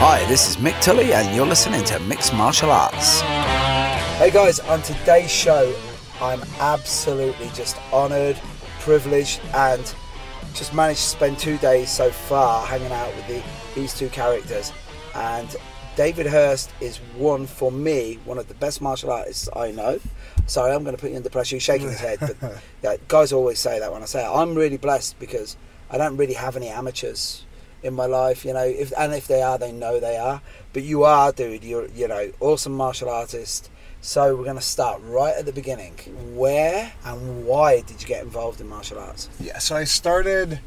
Hi, this is Mick Tully, and you're listening to Mixed Martial Arts. Hey guys, on today's show, I'm absolutely just honoured, privileged, and just managed to spend two days so far hanging out with the, these two characters. And David Hurst is one for me, one of the best martial artists I know. Sorry, I'm going to put you under pressure. You're shaking his head, but yeah, guys always say that when I say it. I'm really blessed because I don't really have any amateurs in my life, you know. If and if they are, they know they are. But you are, dude. You're, you know, awesome martial artist. So we're going to start right at the beginning. Where and why did you get involved in martial arts? Yeah, so I started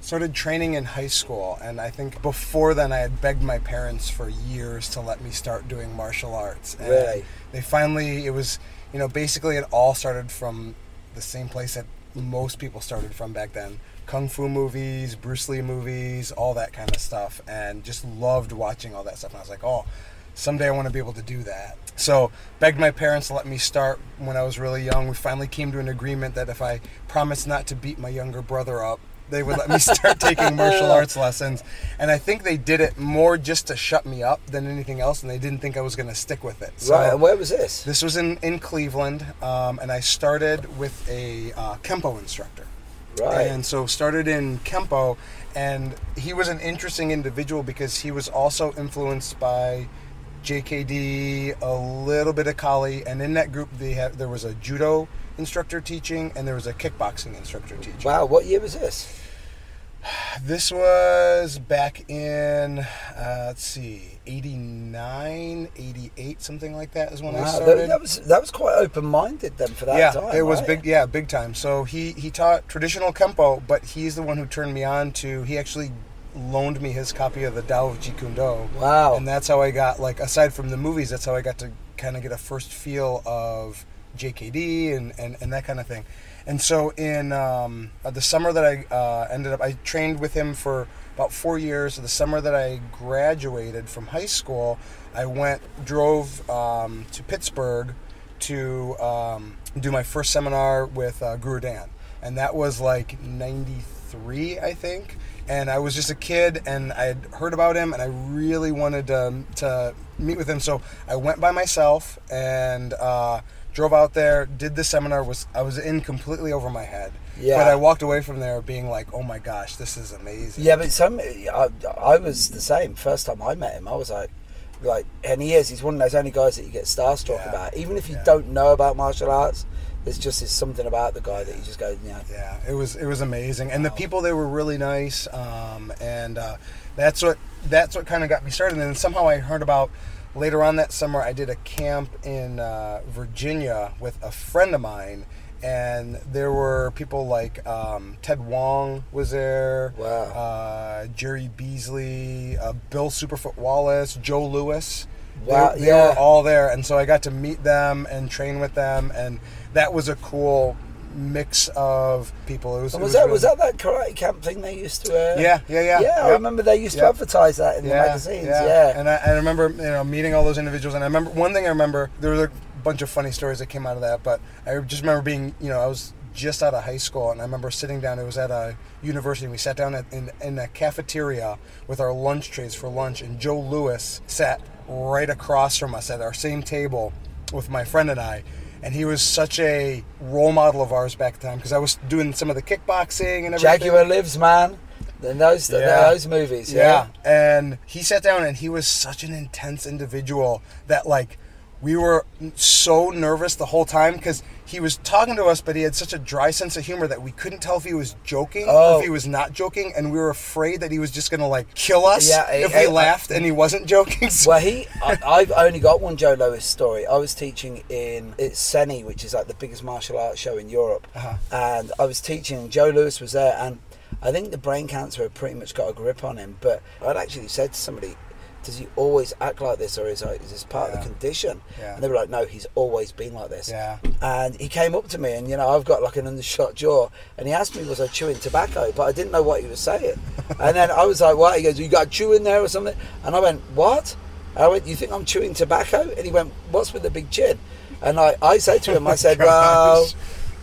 started training in high school and I think before then I had begged my parents for years to let me start doing martial arts. And Really? They finally it was, you know, basically it all started from the same place that most people started from back then. Kung Fu movies, Bruce Lee movies, all that kind of stuff and just loved watching all that stuff and I was like, "Oh, someday I want to be able to do that. So begged my parents to let me start when I was really young. We finally came to an agreement that if I promised not to beat my younger brother up, they would let me start taking martial arts lessons. And I think they did it more just to shut me up than anything else, and they didn't think I was going to stick with it. So right, and where was this? this was in, in Cleveland, um, and I started with a uh, Kempo instructor. Right. And so started in Kempo, and he was an interesting individual because he was also influenced by JKD, a little bit of Kali, and in that group they had there was a judo instructor teaching and there was a kickboxing instructor teaching. Wow, what year was this? This was back in uh, let's see, 89, 88, something like that is when I started. that, that was that was quite open minded then for that yeah, time. it was right? big. Yeah, big time. So he he taught traditional kempo, but he's the one who turned me on to. He actually loaned me his copy of the Tao of Jeet Kune Do. Wow. And that's how I got like aside from the movies, that's how I got to kind of get a first feel of JKD and and, and that kind of thing. And so in um, uh, the summer that I uh, ended up, I trained with him for about four years. The summer that I graduated from high school, I went drove um, to Pittsburgh to um, do my first seminar with uh, Guru Dan, and that was like '93, I think. And I was just a kid, and I had heard about him, and I really wanted to, to meet with him. So I went by myself and uh, drove out there, did the seminar. Was I was in completely over my head. Yeah. But I walked away from there being like, "Oh my gosh, this is amazing." Yeah, but some I, I was the same. First time I met him, I was like, like, and he is. He's one of those only guys that you get starstruck Yeah. about. Even if you Yeah. don't know about martial arts, there's just is something about the guy that you just go, yeah. Yeah, it was it was amazing, and the people they were really nice, um, and uh, that's what that's what kind of got me started. And then somehow I heard about later on that summer I did a camp in uh, Virginia with a friend of mine, and there were people like um, Ted Wong was there, Wow. uh, Jerry Beasley, uh, Bill Superfoot Wallace, Joe Lewis. They- they, yeah. were all there, and so I got to meet them and train with them, and that was a cool mix of people. It was, And it was that really- was that that karate camp thing they used to? Uh, Yeah, yeah, yeah. Yeah, I remember they used to advertise that in the magazines. Yeah. And I, I remember, you know, meeting all those individuals. And I remember one thing I remember, there was a bunch of funny stories that came out of that, but I just remember being, you know, I was just out of high school and I remember sitting down, it was at a university, and we sat down at, in, in a cafeteria with our lunch trays for lunch, and Joe Lewis sat right across from us at our same table with my friend and I. And he was such a role model of ours back then because I was doing some of the kickboxing and everything. Jaguar lives, man. In those Yeah. those movies. Yeah. Yeah. And he sat down and he was such an intense individual that like we were so nervous the whole time because he was talking to us, but he had such a dry sense of humor that we couldn't tell if he was joking or Oh. if he was not joking, and we were afraid that he was just gonna like kill us Yeah, if I- we I- laughed and he wasn't joking. Well, he, I, I've only got one Joe Lewis story. I was teaching in it's Seni, which is like the biggest martial arts show in Europe, Uh-huh. and I was teaching. and Joe Lewis was there, and I think the brain cancer had pretty much got a grip on him. But I'd actually said to somebody, "Does he always act like this, or is, it- is this part of the condition?" Yeah. And they were like, "No, he's always been like this." Yeah. And he came up to me, and you know, I've got like an undershot jaw, and he asked me, "Was I chewing tobacco?" But I didn't know what he was saying. and then I was like, "What?" He goes, "You got chew in there or something?" And I went, "What?" And I went, "You think I'm chewing tobacco?" And he went, "What's with the big chin?" And I, I said to him, I said. "Well,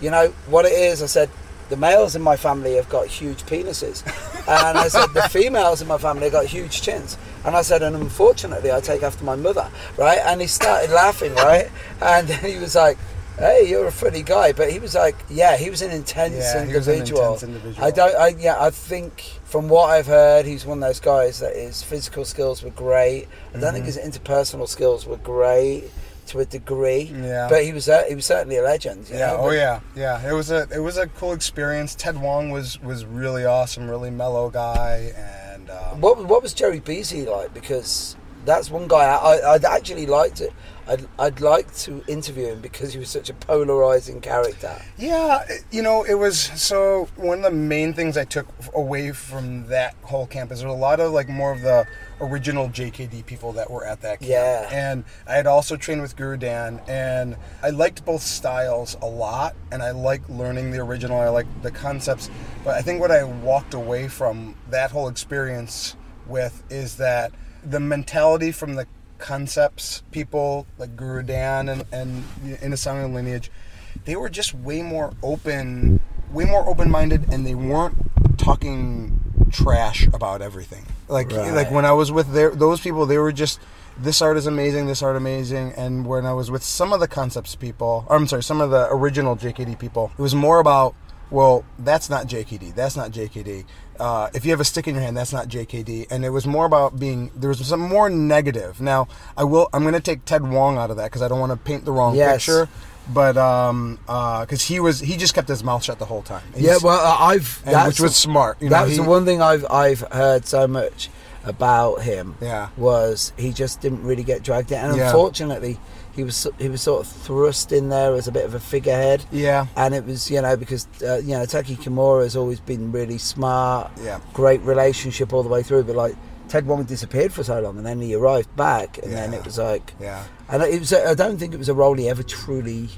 you know what it is." I said, the males in my family have got huge penises, and I said the females in my family have got huge chins, and I said, and unfortunately, I take after my mother, right? And he started laughing, right? And he was like. Hey, you're a funny guy, but he was like, yeah, he was an intense Yeah, he was an individual. intense individual. I don't, I yeah, I think from what I've heard, he's one of those guys that his physical skills were great. I don't Mm-hmm. think his interpersonal skills were great to a degree. Yeah. but he was uh, he was certainly a legend. Yeah. know, Oh but- yeah. Yeah. It was a it was a cool experience. Ted Wong was was really awesome, really mellow guy, and um, What what was Jerry Beasley like? Because that's one guy I, I'd actually liked to. I'd, I'd like to interview him because he was such a polarizing character. Yeah, you know, it was so one of the main things I took away from that whole camp is there were a lot of like more of the original JKD people that were at that camp. Yeah. And I had also trained with Guru Dan and I liked both styles a lot and I like learning the original, I like the concepts, but I think what I walked away from that whole experience with is that the mentality from the concepts people like Guru Dan and, and Inosanto lineage, they were just way more open, way more open minded, and they weren't talking trash about everything. Like Right. like when I was with their, those people, they were just this art is amazing, this art amazing, and when I was with some of the concepts people, or I'm sorry, some of the original JKD people, it was more about well, that's not JKD. That's not JKD. Uh, if you have a stick in your hand, that's not JKD. And it was more about being there was some more negative. Now, I will. I'm going to take Ted Wong out of that because I don't want to paint the wrong Yes. picture. But um, because he was he just kept his mouth shut the whole time. Yeah, well, I- I've and- which was smart. You know, that's he- the one thing I've I've heard so much about him. Yeah. was he just didn't really get dragged in, and Yeah. unfortunately, he was he was sort of thrust in there as a bit of a figurehead. Yeah. and it was you know because uh, you know Taki Kimura has always been really smart. Yeah. great relationship all the way through, but like. Ted Wong disappeared for so long, and then he arrived back, and then it was like, Yeah. and it was. I don't think it was a role he ever truly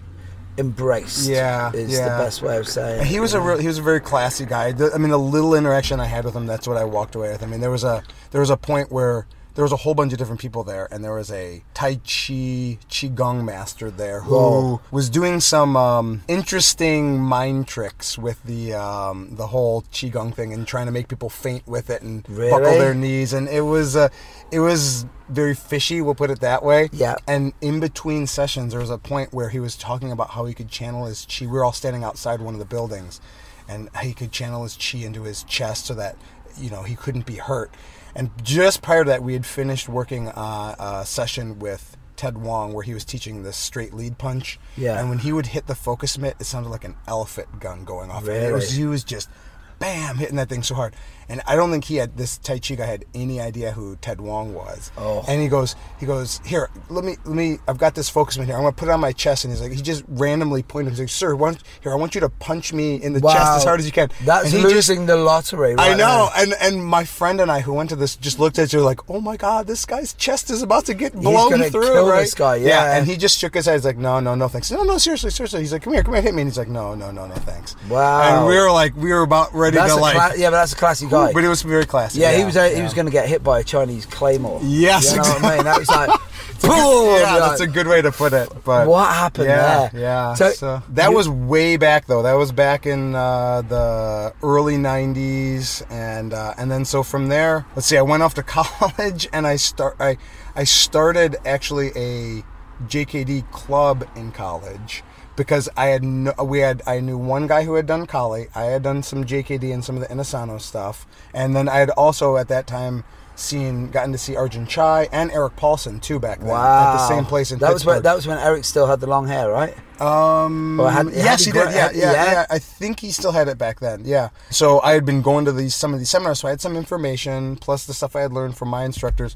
embraced. Yeah, is yeah. the best way of saying. And he was a real, he was a very classy guy. I mean, the little interaction I had with him, that's what I walked away with. I mean, there was a there was a point where there was a whole bunch of different people there, and there was a Tai Chi Qigong master there who Whoa. was doing some um, interesting mind tricks with the um, the whole Qigong thing and trying to make people faint with it and buckle their knees, and it was uh, it was very fishy. We'll put it that way. Yeah. And in between sessions, there was a point where he was talking about how he could channel his chi. We were all standing outside one of the buildings, and he could channel his chi into his chest so that you know he couldn't be hurt. And just prior to that, we had finished working uh, a session with Ted Wong where he was teaching the straight lead punch. Yeah. And when he would hit the focus mitt, it sounded like an elephant gun going off. And it was, he was just bam hitting that thing so hard. And I don't think he had this Tai Chi guy had any idea who Ted Wong was. Oh. And he goes, he goes, here, let me, let me. I've got this focus mitt here. I'm gonna put it on my chest. And he's like, he just randomly pointed. He's like, sir, don't- here, I want you to punch me in the chest as hard as you can. That's and losing the lottery. Right I know, there. and and my friend and I who went to this just looked at you like, "Oh my god, this guy's chest is about to get blown through." right? guy, yeah. and he just shook his head. He's like, "No, no, no, thanks." No, no, seriously, seriously. He's like, "Come here, come here, hit me." And he's like, "No, no, no, no, thanks." Wow. And we were like, we were about ready That's to like, cla- yeah, but that's a classy guy. but it was very classy. yeah, he was uh, he was going to get hit by a Chinese claymore. Yes, you know what I exactly. mean. That was like, yeah, boom, that's a good way to put it. But What happened yeah, there? Yeah, So, so, that you- was way back though. That was back in uh, the early '90s, and uh, and then so from there, let's see. I went off to college, and I start. I I started actually a JKD club in college because I had no, we had I knew one guy who had done Kali. I had done some JKD and some of the Inosanto stuff, and then I had also at that time seen gotten to see Ajarn Chai and Eric Paulson too back then wow, at the same place in that was Pittsburgh. when that was when Eric still had the long hair, right? Um. Had- yes, he he did. Yeah, yeah, yeah? yeah, I think he still had it back then. Yeah. So I had been going to these some of these seminars, so I had some information plus the stuff I had learned from my instructors.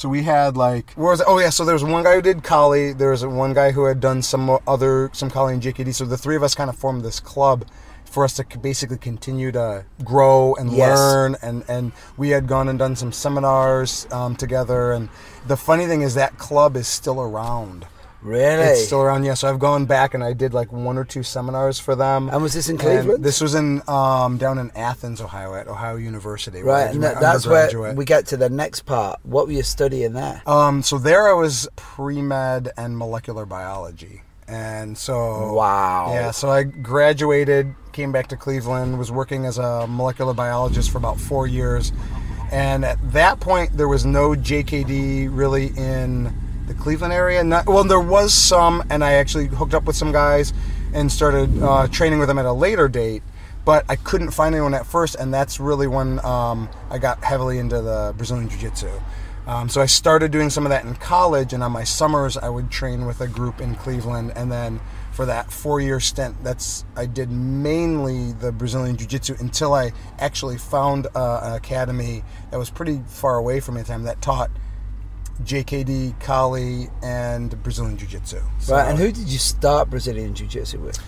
So we had like where was it? Oh yeah. So there was one guy who did Kali. There was one guy who had done some other some Kali and JKD. So the three of us kind of formed this club for us to basically continue to grow and Yes. learn and and we had gone and done some seminars um, together and the funny thing is that club is still around Really? it's still around, yeah. So I've gone back and I did like one or two seminars for them. And was this in And Cleveland? This was in um, down in Athens, Ohio, at Ohio University. right, and that, that's where we get to the next part. What were you studying there? Um, so there I was pre med and molecular biology, and so Wow. yeah. So I graduated, came back to Cleveland, was working as a molecular biologist for about four years, and at that point there was no JKD really in the Cleveland area. Not well, there was some, and I actually hooked up with some guys and started uh, training with them at a later date. But I couldn't find anyone at first, and that's really when um, I got heavily into the Brazilian Jiu Jitsu. Um, so I started doing some of that in college, and on my summers I would train with a group in Cleveland, and then for that four-year stint, that's I did mainly the Brazilian Jiu-Jitsu until I actually found uh, an academy that was pretty far away from me at the time that taught JKD, Kali, and Brazilian Jiu-Jitsu. So, Right, and who did you start Brazilian Jiu Jitsu with?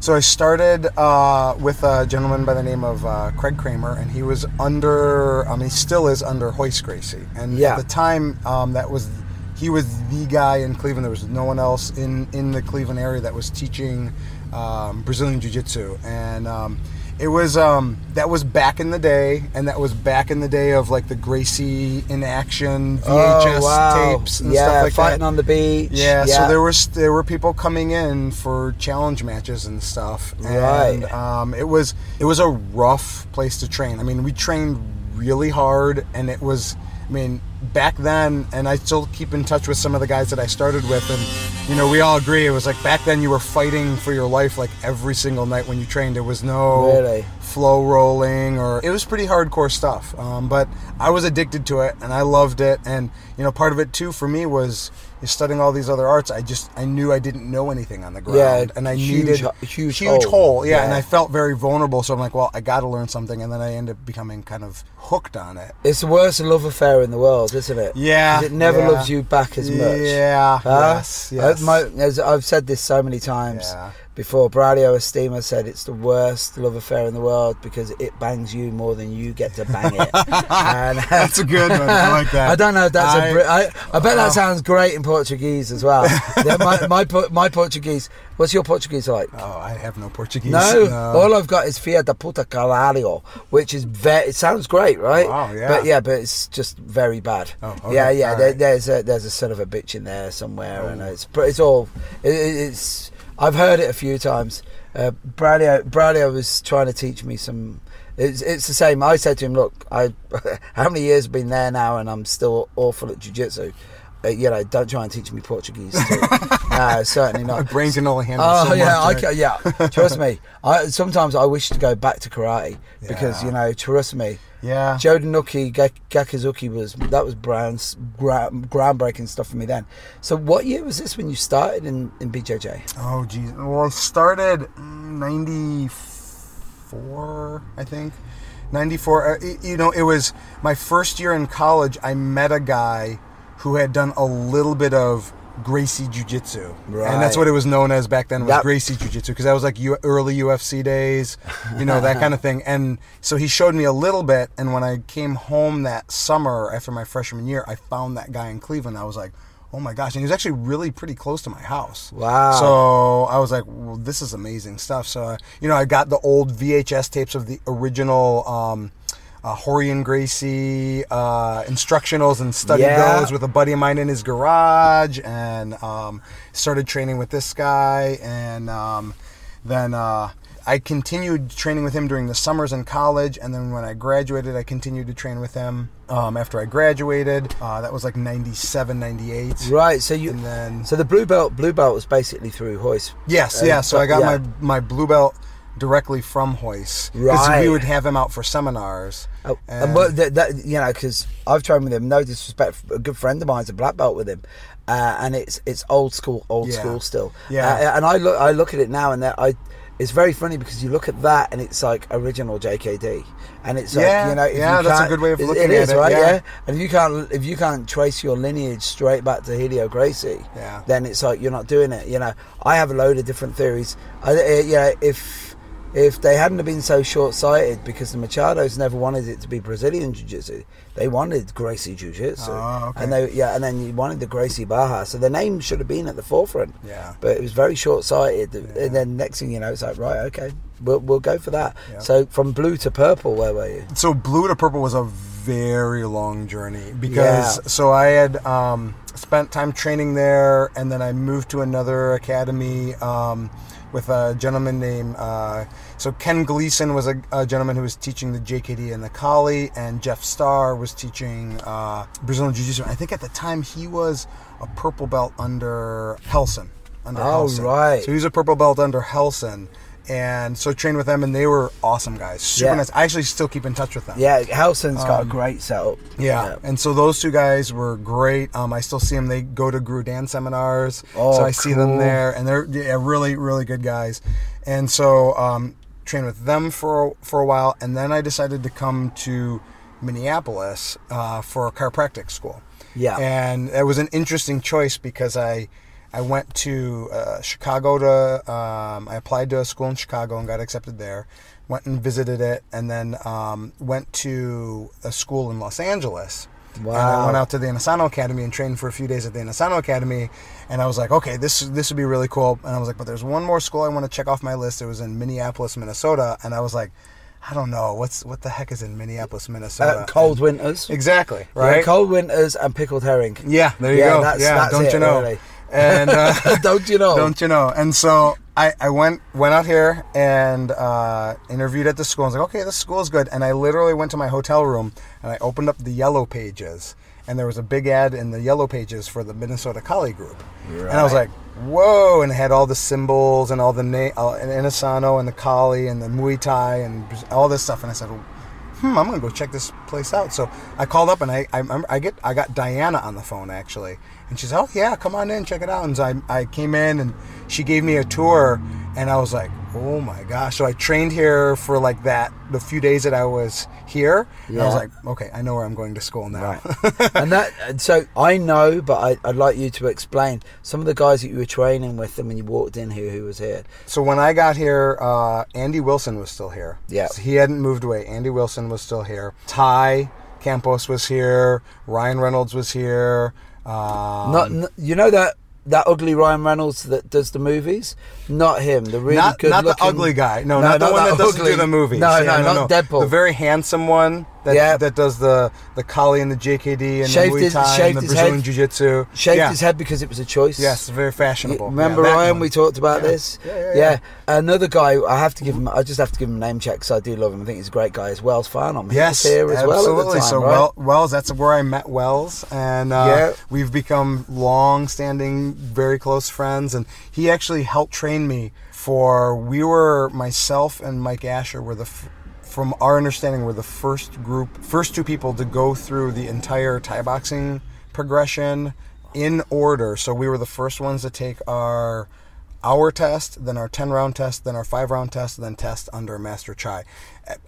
so I started uh, with a gentleman by the name of uh, Craig Kramer, and he was under, I mean, he still is under Royce Gracie. And Yeah. at the time, um, that was, he was the guy in Cleveland. There was no one else in, in the Cleveland area that was teaching um, Brazilian Jiu Jitsu. And um, it was, um, that was back in the day, and that was back in the day of like the Gracie in action VHS oh, wow. tapes and yeah, stuff like fighting that. on the beach. Yeah, so there was there were people coming in for challenge matches and stuff. And, Right. Um, it was it was a rough place to train. I mean, we trained really hard, and it was. I mean, back then, and I still keep in touch with some of the guys that I started with, and you know, we all agree it was like back then you were fighting for your life like every single night when you trained. There was no Really? flow rolling or it was pretty hardcore stuff um, but i was addicted to it and i loved it and you know part of it too for me was studying all these other arts i just i knew i didn't know anything on the ground Yeah, and i huge needed huge huge hole. hole yeah, and i felt very vulnerable so i'm like well i gotta learn something and then i end up becoming kind of hooked on it It's the worst love affair in the world, isn't it? Yeah, It never yeah. loves you back as much. yeah Huh? yes yes my, as I've said this so many times Yeah. Before. Braulio Estima said it's the worst love affair in the world because it bangs you more than you get to bang it. and, uh, that's a good one i like that I don't know if that's I- a Brit- I, I bet that Oh. sounds great in Portuguese as well. Yeah, my, my my Portuguese. What's your Portuguese like? oh i have no portuguese No, all I've got is Fia da puta caralho, which is very. It sounds great, right? Oh yeah. But yeah, but it's just very bad. Oh, okay, Yeah, yeah. There, right. there's a there's a son of a bitch in there somewhere, and Oh. it's but it's all. It- it's. I've heard it a few times. Uh, Braulio, Braulio was trying to teach me some. It's, it's the same. I said to him, "Look, I how many years have been there now, and I'm still awful at jiu-jitsu. Uh, you know, don't try and teach me Portuguese. Too. no, certainly my not. brain can only handle Oh so yeah, I much ca- yeah. Trust me. I sometimes I wish to go back to karate because you know, trust me. Yeah Joe Danuki, Gak- was that was Brown's groundbreaking stuff for me then. So what year was this when you started in, in BJJ? Oh geez. Well, I started '94, I think. '94. Uh, you know, it was my first year in college. I met a guy who had done a little bit of Gracie Jiu Jitsu, and that's what it was known as back then was Yep. Gracie Jiu Jitsu because that was like U- early UFC days, you know that kind of thing. And so he showed me a little bit. And when I came home that summer after my freshman year, I found that guy in Cleveland. I was like. Oh my gosh! And he was actually really pretty close to my house. Wow. So I was like, well, this is amazing stuff. So, uh, you know, I got the old VHS tapes of the original um, uh, Rorion Gracie uh, instructionals and studied Yeah. those with a buddy of mine in his garage and um, started training with this guy. And um, then uh, I continued training with him during the summers in college. And then when I graduated, I continued to train with him um, after I graduated. Uh, that was like 97, 98. Right. So you. And then So the blue belt, blue belt was basically through Royce. Yes, Uh, yeah. So I got yeah. my my blue belt directly from Royce because Right. we would have him out for seminars. Oh, and what that, that you know, because I've trained with him. No disrespect, a good friend of mine's a black belt with him, uh, and it's it's old school, old Yeah. school still. Yeah. Uh, and I look I look at it now, and that I. It's very funny because you look at that and it's like original JKD, and it's like you know if yeah, you that's a good way of looking it at is, it, right? yeah. and if you can't if you can't trace your lineage straight back to Helio Gracie, Yeah. then it's like you're not doing it. You know, I have a load of different theories. I, uh, you know, if if they hadn't have been so short-sighted because the Machados never wanted it to be Brazilian Jiu-Jitsu, they wanted Gracie Jiu-Jitsu, Oh, okay. and they yeah, and then you wanted the Gracie Baja, so the name should have been at the forefront. Yeah. but it was very short-sighted, Yeah. and then next thing you know, it's like right, okay, we'll we'll go for that. Yeah. So from blue to purple, where were you? So blue to purple was a very long journey because Yeah. so I had um, spent time training there, and then I moved to another academy um, with a gentleman named. Uh, so Ken Gleason was a, a gentleman who was teaching the JKD and the Kali, and Jeff Starr was teaching uh, Brazilian Jiu-Jitsu. I think at the time he was a purple belt under Helson. Under Oh, Helson. right. So he was a purple belt under Helson. And so trained with them, and they were awesome guys, super Yeah. nice. I actually still keep in touch with them. Yeah, Helson's got a Um, great setup. Yeah. And so those two guys were great. Um, I still see them. They go to Guru Dan seminars. Oh, so I see them there, and they're yeah, really, really good guys. And so um, trained with them for for a while, and then I decided to come to Minneapolis uh, for a chiropractic school. Yeah. And it was an interesting choice because I. I went to uh, Chicago to. Um, I applied to a school in Chicago and got accepted there. Went and visited it, and then um, went to a school in Los Angeles. And I Wow. went out to the Inosanto Academy and trained for a few days at the Inosanto Academy. And I was like, okay, this this would be really cool. And I was like, but there's one more school I want to check off my list. It was in Minneapolis, Minnesota. And I was like, I don't know what's what the heck is in Minneapolis, Minnesota. Uh, cold winters. exactly, Yeah, right? cold winters and pickled herring. Yeah, there you Yeah, go. that's- yeah, that's don't it, you know? really. And uh, Don't you know? Don't you know? And so I, I went went out here and uh, interviewed at the school. I was like, okay, this school is good. And I literally went to my hotel room and I opened up the yellow pages, and there was a big ad in the yellow pages for the Minnesota Kali group. And I was like, whoa! And it had all the symbols and all the name, uh, and Inosanto and the Kali and the Muay Thai and all this stuff. And I said, hmm, I'm gonna go check this place out. So I called up and I I, I get I got Diana on the phone actually, and she said, oh yeah, come on in, check it out. And so I I came in and she gave me a tour, and I was like, oh my gosh. So I trained here for like that the few days that I was here. And I was like, okay, I know where I'm going to school now. Right. and that, and so I know, but I, I'd like you to explain some of the guys that you were training with them when you walked in here who was here. So when I got here, uh, Andy Wilson was still here. Yeah. So he hadn't moved away. Andy Wilson was still here. Ty Campos was here. Ryan Reynolds was here. Um, Not, you know that that ugly Ryan Reynolds that does the movies? Not him. The really not, good not the ugly guy. No, not the one that doesn't do the movies. No, Yeah, no, not Deadpool. The very handsome one that Yeah. that does the the Kali and the JKD and Shaved the Muay Thai and the Brazilian head. Jiu Jitsu. Shaved yeah. his head because it was a choice. Yes, very You fashionable. remember Yeah, Ryan? one. We talked about this. Yeah, yeah, yeah. Another guy. I have to give him. I just have to give him a name check because I do love him. I think he's a great guy. Is Wells Farnham. Yes, here as absolutely. well time, so right? well, Wells, that's where I met Wells, and uh, Yeah. we've become long-standing, very close friends. And he actually helped train me for. We were myself and Mike Asher were the. F- from our understanding, were the first group, first two people to go through the entire Thai boxing progression in order. So we were the first ones to take our hour test, then our 10 round test, then our 5 round test, then test under Master Chai.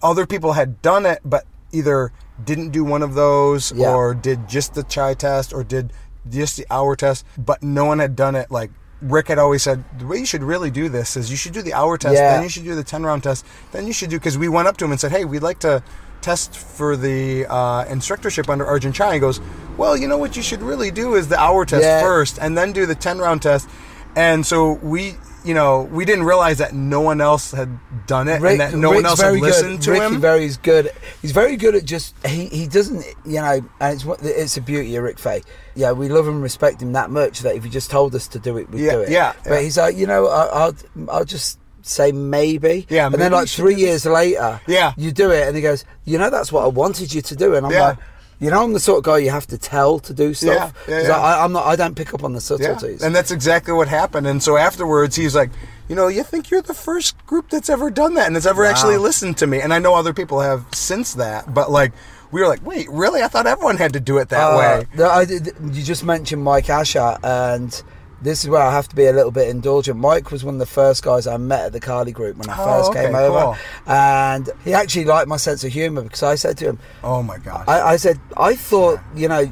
Other people had done it, but either didn't do one of those Yeah. or did just the Chai test or did just the hour test, but no one had done it like Rick had always said the way you should really do this is you should do the hour test, Yeah. then you should do the 10 round test, then you should do because we went up to him and said, "Hey, we'd like to test for the uh, instructorship under Ajarn Chai." He goes, "Well, you know what you should really do is the hour test Yeah. first, and then do the 10 round test." And so we, you know, we didn't realize that no one else had done it, and that no one Rick's else had very listened good. to Ricky him. Very's good. He's very good at just he, he doesn't you know, and it's what it's a beauty of Rick Faye. Yeah, we love and respect him that much that if he just told us to do it, we'd Yeah, do it. yeah, But yeah. he's like, you know, I, I'll I'll just say maybe. Yeah, and maybe then like three years later, Yeah. you do it, and he goes, you know, that's what I wanted you to do, and I'm Yeah. like. You know, I'm the sort of guy you have to tell to do stuff. Yeah, yeah, yeah. I, I'm not. I don't pick up on the Yeah, subtleties. and that's exactly what happened. And so afterwards, he's like, you know, you think you're the first group that's ever done that and that's ever Wow. actually listened to me. And I know other people have since that, but like, we were like, wait, really? I thought everyone had to do it that Uh, way. I you just mentioned Mike Asher, and this is where I have to be a little bit indulgent. Mike was one of the first guys I met at the Kali group when I Oh, first okay, came over, cool. and he actually liked my sense of humour because I said to him, Oh my gosh. I, I said, I thought, you know,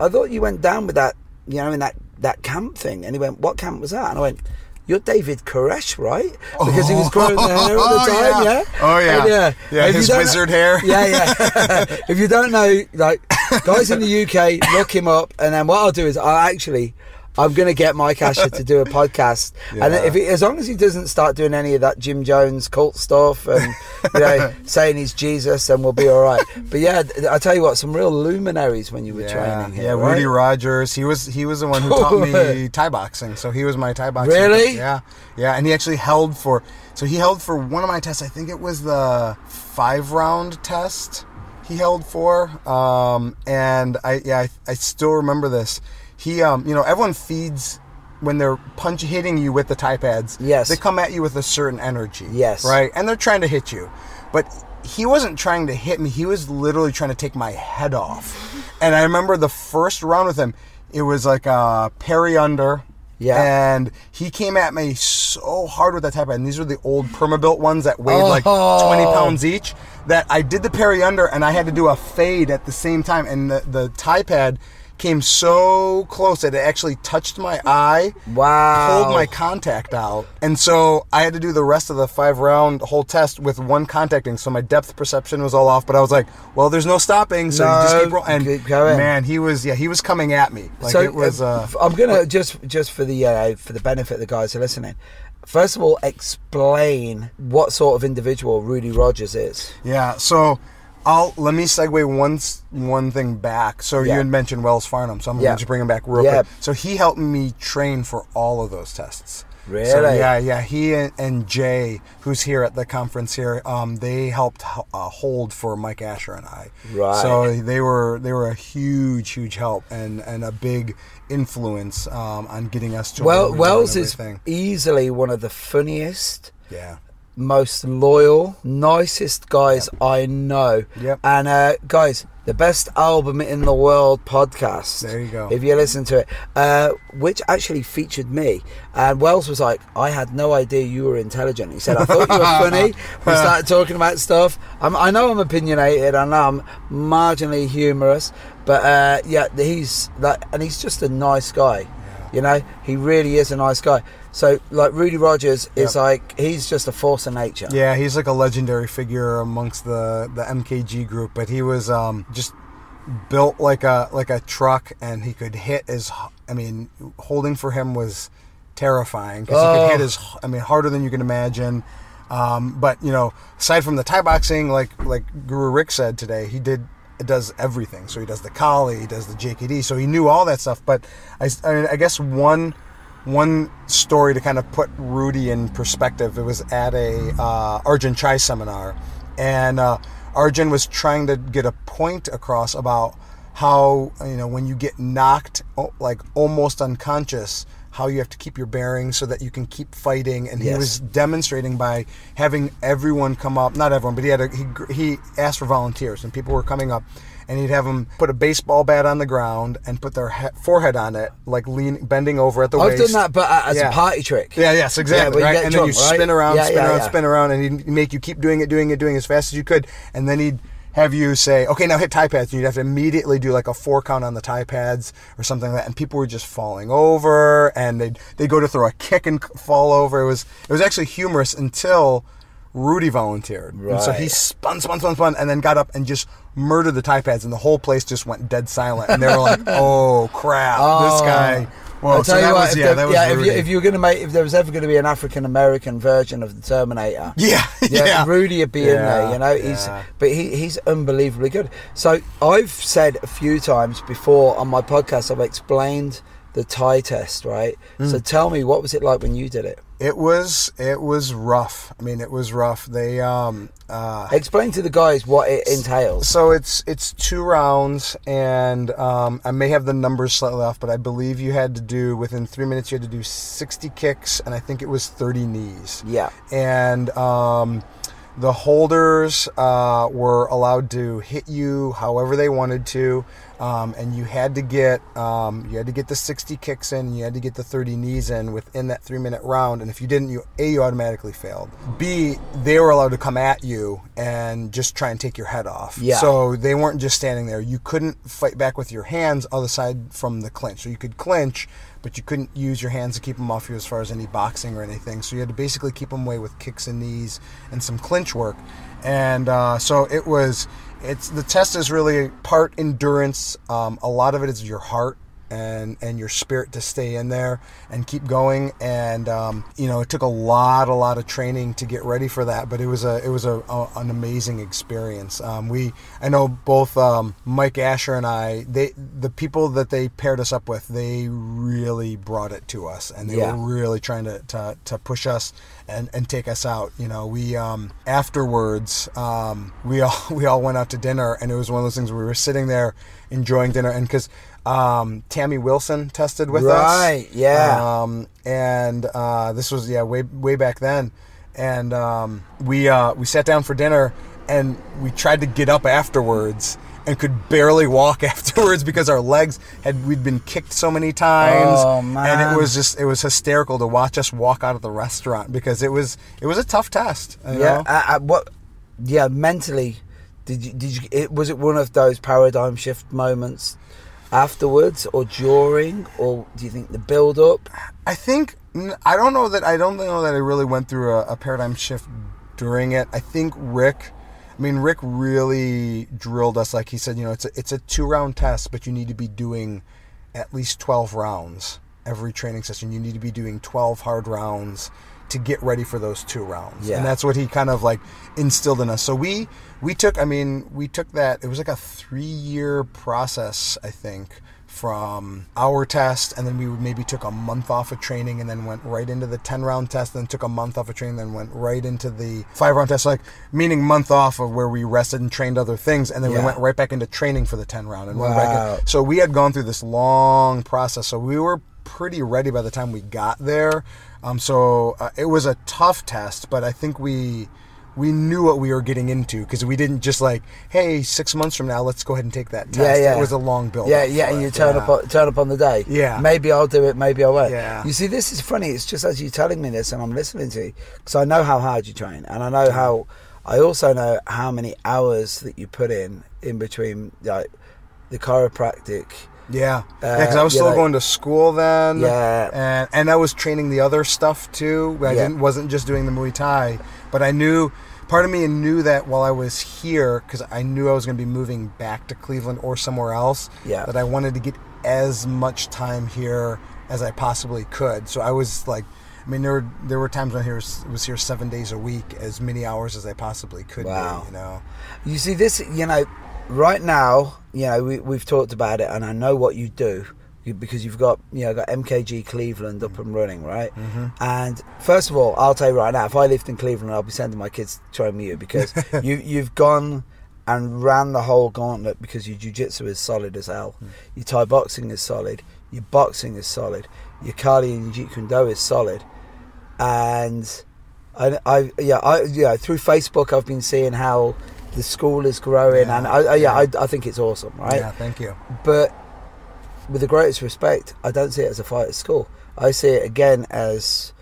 I thought you went down with that, you know, in that that camp thing, and he went, what camp was that? And I went. You're David Koresh, right? Because he was growing the hair all the oh, oh, time, yeah. yeah. Oh, yeah. And, yeah. Yeah, his wizard hair. Yeah, yeah. if you don't know, like guys in the UK, look him up, and then what I'll do is I'll actually, I'm gonna get Mike Asher to do a podcast, and if he, as long as he doesn't start doing any of that Jim Jones cult stuff and you know saying he's Jesus, then we'll be all right. But yeah, I tell you what, some real luminaries when you were Yeah, training here. yeah. right? Rudy Rogers. He was he was the one who taught me Thai boxing. So he was my Thai boxing. Really? coach. Yeah, yeah. And he actually held for. So he held for one of my tests. I think it was the five round test. He held for. Um, and I yeah I, I still remember this. He um you know everyone feeds. When they're punch hitting you with the Thai pads, Yes. they come at you with a certain energy. Yes. right, and they're trying to hit you, but he wasn't trying to hit me. He was literally trying to take my head off. And I remember the first round with him, it was like a parry under. Yeah. And he came at me so hard with that type pad. and these were the old perma-built ones that weighed like Oh. 20 pounds each. That I did the parry under and I had to do a fade at the same time. And the, the Thai pad came so close that it actually touched my eye Wow. pulled my contact out. And so I had to do the rest of the five round whole test with one contacting. So my depth perception was all off. But I was like, well, there's no stopping. So you just No, keep rolling. And keep going. man, he was, yeah, he was coming at me. Like it was, uh, I'm gonna just just for the uh, for the benefit of the guys who are listening. First of all, explain what sort of individual Rudy Rogers is. yeah. So I'll, let me segue one, one thing back. So you had mentioned Wells Farnham. So I'm Yeah. going to bring him back real Yeah. quick. So he helped me train for all of those tests. So, Really? yeah, yeah. He and, and Jay, who's here at the conference here, um, they helped uh, hold for Mike Asher and I. Right. So they were they were a huge, huge help and and a big influence um, on getting us to Well, Wells is easily one of the funniest, yeah. Most loyal, nicest guys I know. Yep. And uh, guys, the best album in the world podcast. There you go. If you listen to it, uh, which actually featured me, and Wells was like, "I had no idea you were intelligent." He said, "I thought you were funny." We started talking about stuff. I'm, I know I'm opinionated. I know I'm marginally humorous, but uh, yeah, he's like, and he's just a nice guy. You know, he really is a nice guy. So, like Rudy Rogers is Yep. like he's just a force of nature. Yeah, he's like a legendary figure amongst the the MKG group, but he was um, just built like a like a truck, and he could hit as I mean, holding for him was terrifying because he Oh. could hit as I mean harder than you can imagine. Um, but you know, aside from the Thai boxing, like like Guru Rick said today, he did does everything. So he does the Kali, he does the JKD, so he knew all that stuff. But I, I, mean, I guess one one story to kind of put Rudy in perspective. It was at a uh, Ajarn Chai seminar, and uh, Ajarn was trying to get a point across about how you know when you get knocked like almost unconscious how you have to keep your bearings so that you can keep fighting. And he was demonstrating by having everyone come up not everyone but he had a, he, he asked for volunteers and people were coming up and he'd have them put a baseball bat on the ground and put their he- forehead on it like lean bending over at the waist. I've done that, but uh, as Yeah. a party trick. yeah, yes, exactly. you right? And drunk, then you right? spin around, Yeah, spin yeah, around, yeah. spin around, and he'd make you keep doing it, doing it, doing it as fast as you could. And then he'd have you say, okay, now hit Thai pads. And you'd have to immediately do like a four count on the Thai pads or something like that. And people were just falling over and they'd, they'd go to throw a kick and fall over. It was, it was actually humorous until Rudy volunteered. And so he spun, spun, spun, spun, and then got up and just murdered the Thai pads. And the whole place just went dead silent. And they were like, oh, crap, this Oh. guy. Well, I'll so tell you that what, was, if, yeah, there- that was yeah, if, you, if you were going to make, if there was ever going to be an African American version of the Terminator, Yeah, yeah, yeah. Rudy would be in there, you know. He's, but he, he's unbelievably good. So I've said a few times before on my podcast, I've explained the Thai test, right? Hmm. So tell me, what was it like when you did it? It was it was rough. I mean, it was rough. They um uh Explain to the guys what it entails. so it's it's two rounds, and um, I may have the numbers slightly off, but I believe you had to do within three minutes. You had to do sixty kicks, and I think it was thirty knees. Yeah. and um, the holders uh, were allowed to hit you however they wanted to, um, and you had to get um, you had to get the 60 kicks in, and you had to get the 30 knees in within that three minute round. And if you didn't, you a you automatically failed. B they were allowed to come at you and just try and take your head off. Yeah. So they weren't just standing there. You couldn't fight back with your hands other side from the clinch. So you could clinch, but you couldn't use your hands to keep them off you as far as any boxing or anything. So you had to basically keep them away with kicks and knees and some clinch work. And uh, so it was. It's the test is really part endurance. Um, a lot of it is your heart. And and your spirit to stay in there and keep going. And um, you know, it took a lot, a lot of training to get ready for that, but it was a it was a, a an amazing experience. Um, we I know both um, Mike Asher and I they the people that they paired us up with they really brought it to us and they Yeah. were really trying to, to, to push us and, and take us out. You know, we um, afterwards um, we all we all went out to dinner, and it was one of those things where we were sitting there enjoying dinner, and because um, Tammy Wilson tested with us, Right, yeah. um, and uh, this was yeah way way back then, and um, we uh, we sat down for dinner, and we tried to get up afterwards. And could barely walk afterwards because our legs had we'd been kicked so many times, Oh, and it was just it was hysterical to watch us walk out of the restaurant because it was it was a tough test. Yeah. Uh, uh, what? Yeah. Mentally, did you? Did you? It, was it one of those paradigm shift moments afterwards, or during, or do you think the build up? I think I don't know that I don't know that I really went through a, a paradigm shift during it. I think Rick, I mean Rick really drilled us like he said. You know, it's a, it's a two round test, but you need to be doing at least twelve rounds every training session. You need to be doing twelve hard rounds to get ready for those two rounds. Yeah. And that's what he kind of like instilled in us. So we we took I mean, we took that it was like a 3 year process, I think, from our test and then we maybe took a month off of training and then went right into the 10 round test then took a month off of training then went right into the 5 round test like meaning month off of where we rested and trained other things and then we went right back into training for the 10 round and went Wow. so we had gone through this long process so we were pretty ready by the time we got there um, so uh, it was a tough test but i think we we knew what we were getting into because we didn't just like, hey, six months from now, let's go ahead and take that test. Yeah, yeah. It was a long build. Yeah, yeah, and you turn Yeah. up on, turn up on the day. Yeah. maybe I'll do it, maybe I won't. Yeah. You see, this is funny. It's just as you're telling me this, and I'm listening to you because I know how hard you train, and I know how. I also know how many hours that you put in in between, like the chiropractic. Yeah, Uh, yeah, because I was still like- going to school then. Yeah. and and I was training the other stuff too. I Yeah. didn't wasn't just doing the Muay Thai, but I knew part of me knew that while I was here, because I knew I was going to be moving back to Cleveland or somewhere else. Yeah. that I wanted to get as much time here as I possibly could. So I was like. I mean, there were there were times when I was, was here seven days a week, as many hours as I possibly could Wow. be. You know, You see, this, you know, right now, you know, we, we've talked about it, and I know what you do. Because you've got, you know, got MKG Cleveland up and running, right? Mm-hmm. And first of all, I'll tell you right now, if I lived in Cleveland, I'll be sending my kids to train with you because you you've gone and ran the whole gauntlet because your jiu-jitsu is solid as hell, your Thai boxing is solid, your boxing is solid, your Kali and your Jeet Kune Do is solid, and I, I yeah I yeah through Facebook I've been seeing how the school is growing Yeah, and I, I, yeah. I, I think it's awesome right yeah. Thank you. but with the greatest respect I don't see it as a fight at school I see it again as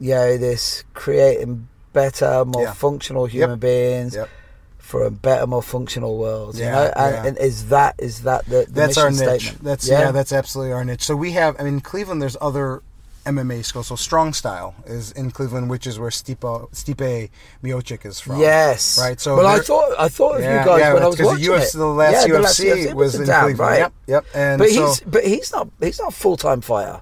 you know this creating better more Yeah. functional human beings Yep. for a better more functional world you Yeah, know and, and is that is that the, the that's our niche. statement? That's yeah? that's absolutely our niche. So we have, I mean, Cleveland. There's other MMA school. So Strong Style is in Cleveland, which is where Stipe Stipe Miocic is from. Yes. Right, so well, I thought I thought of Yeah, you guys yeah, when I was watching the UFC, it. the last Yeah, UFC, was in down, Cleveland. right? Yep, yep. And but so, he's but he's not he's not full time fighter,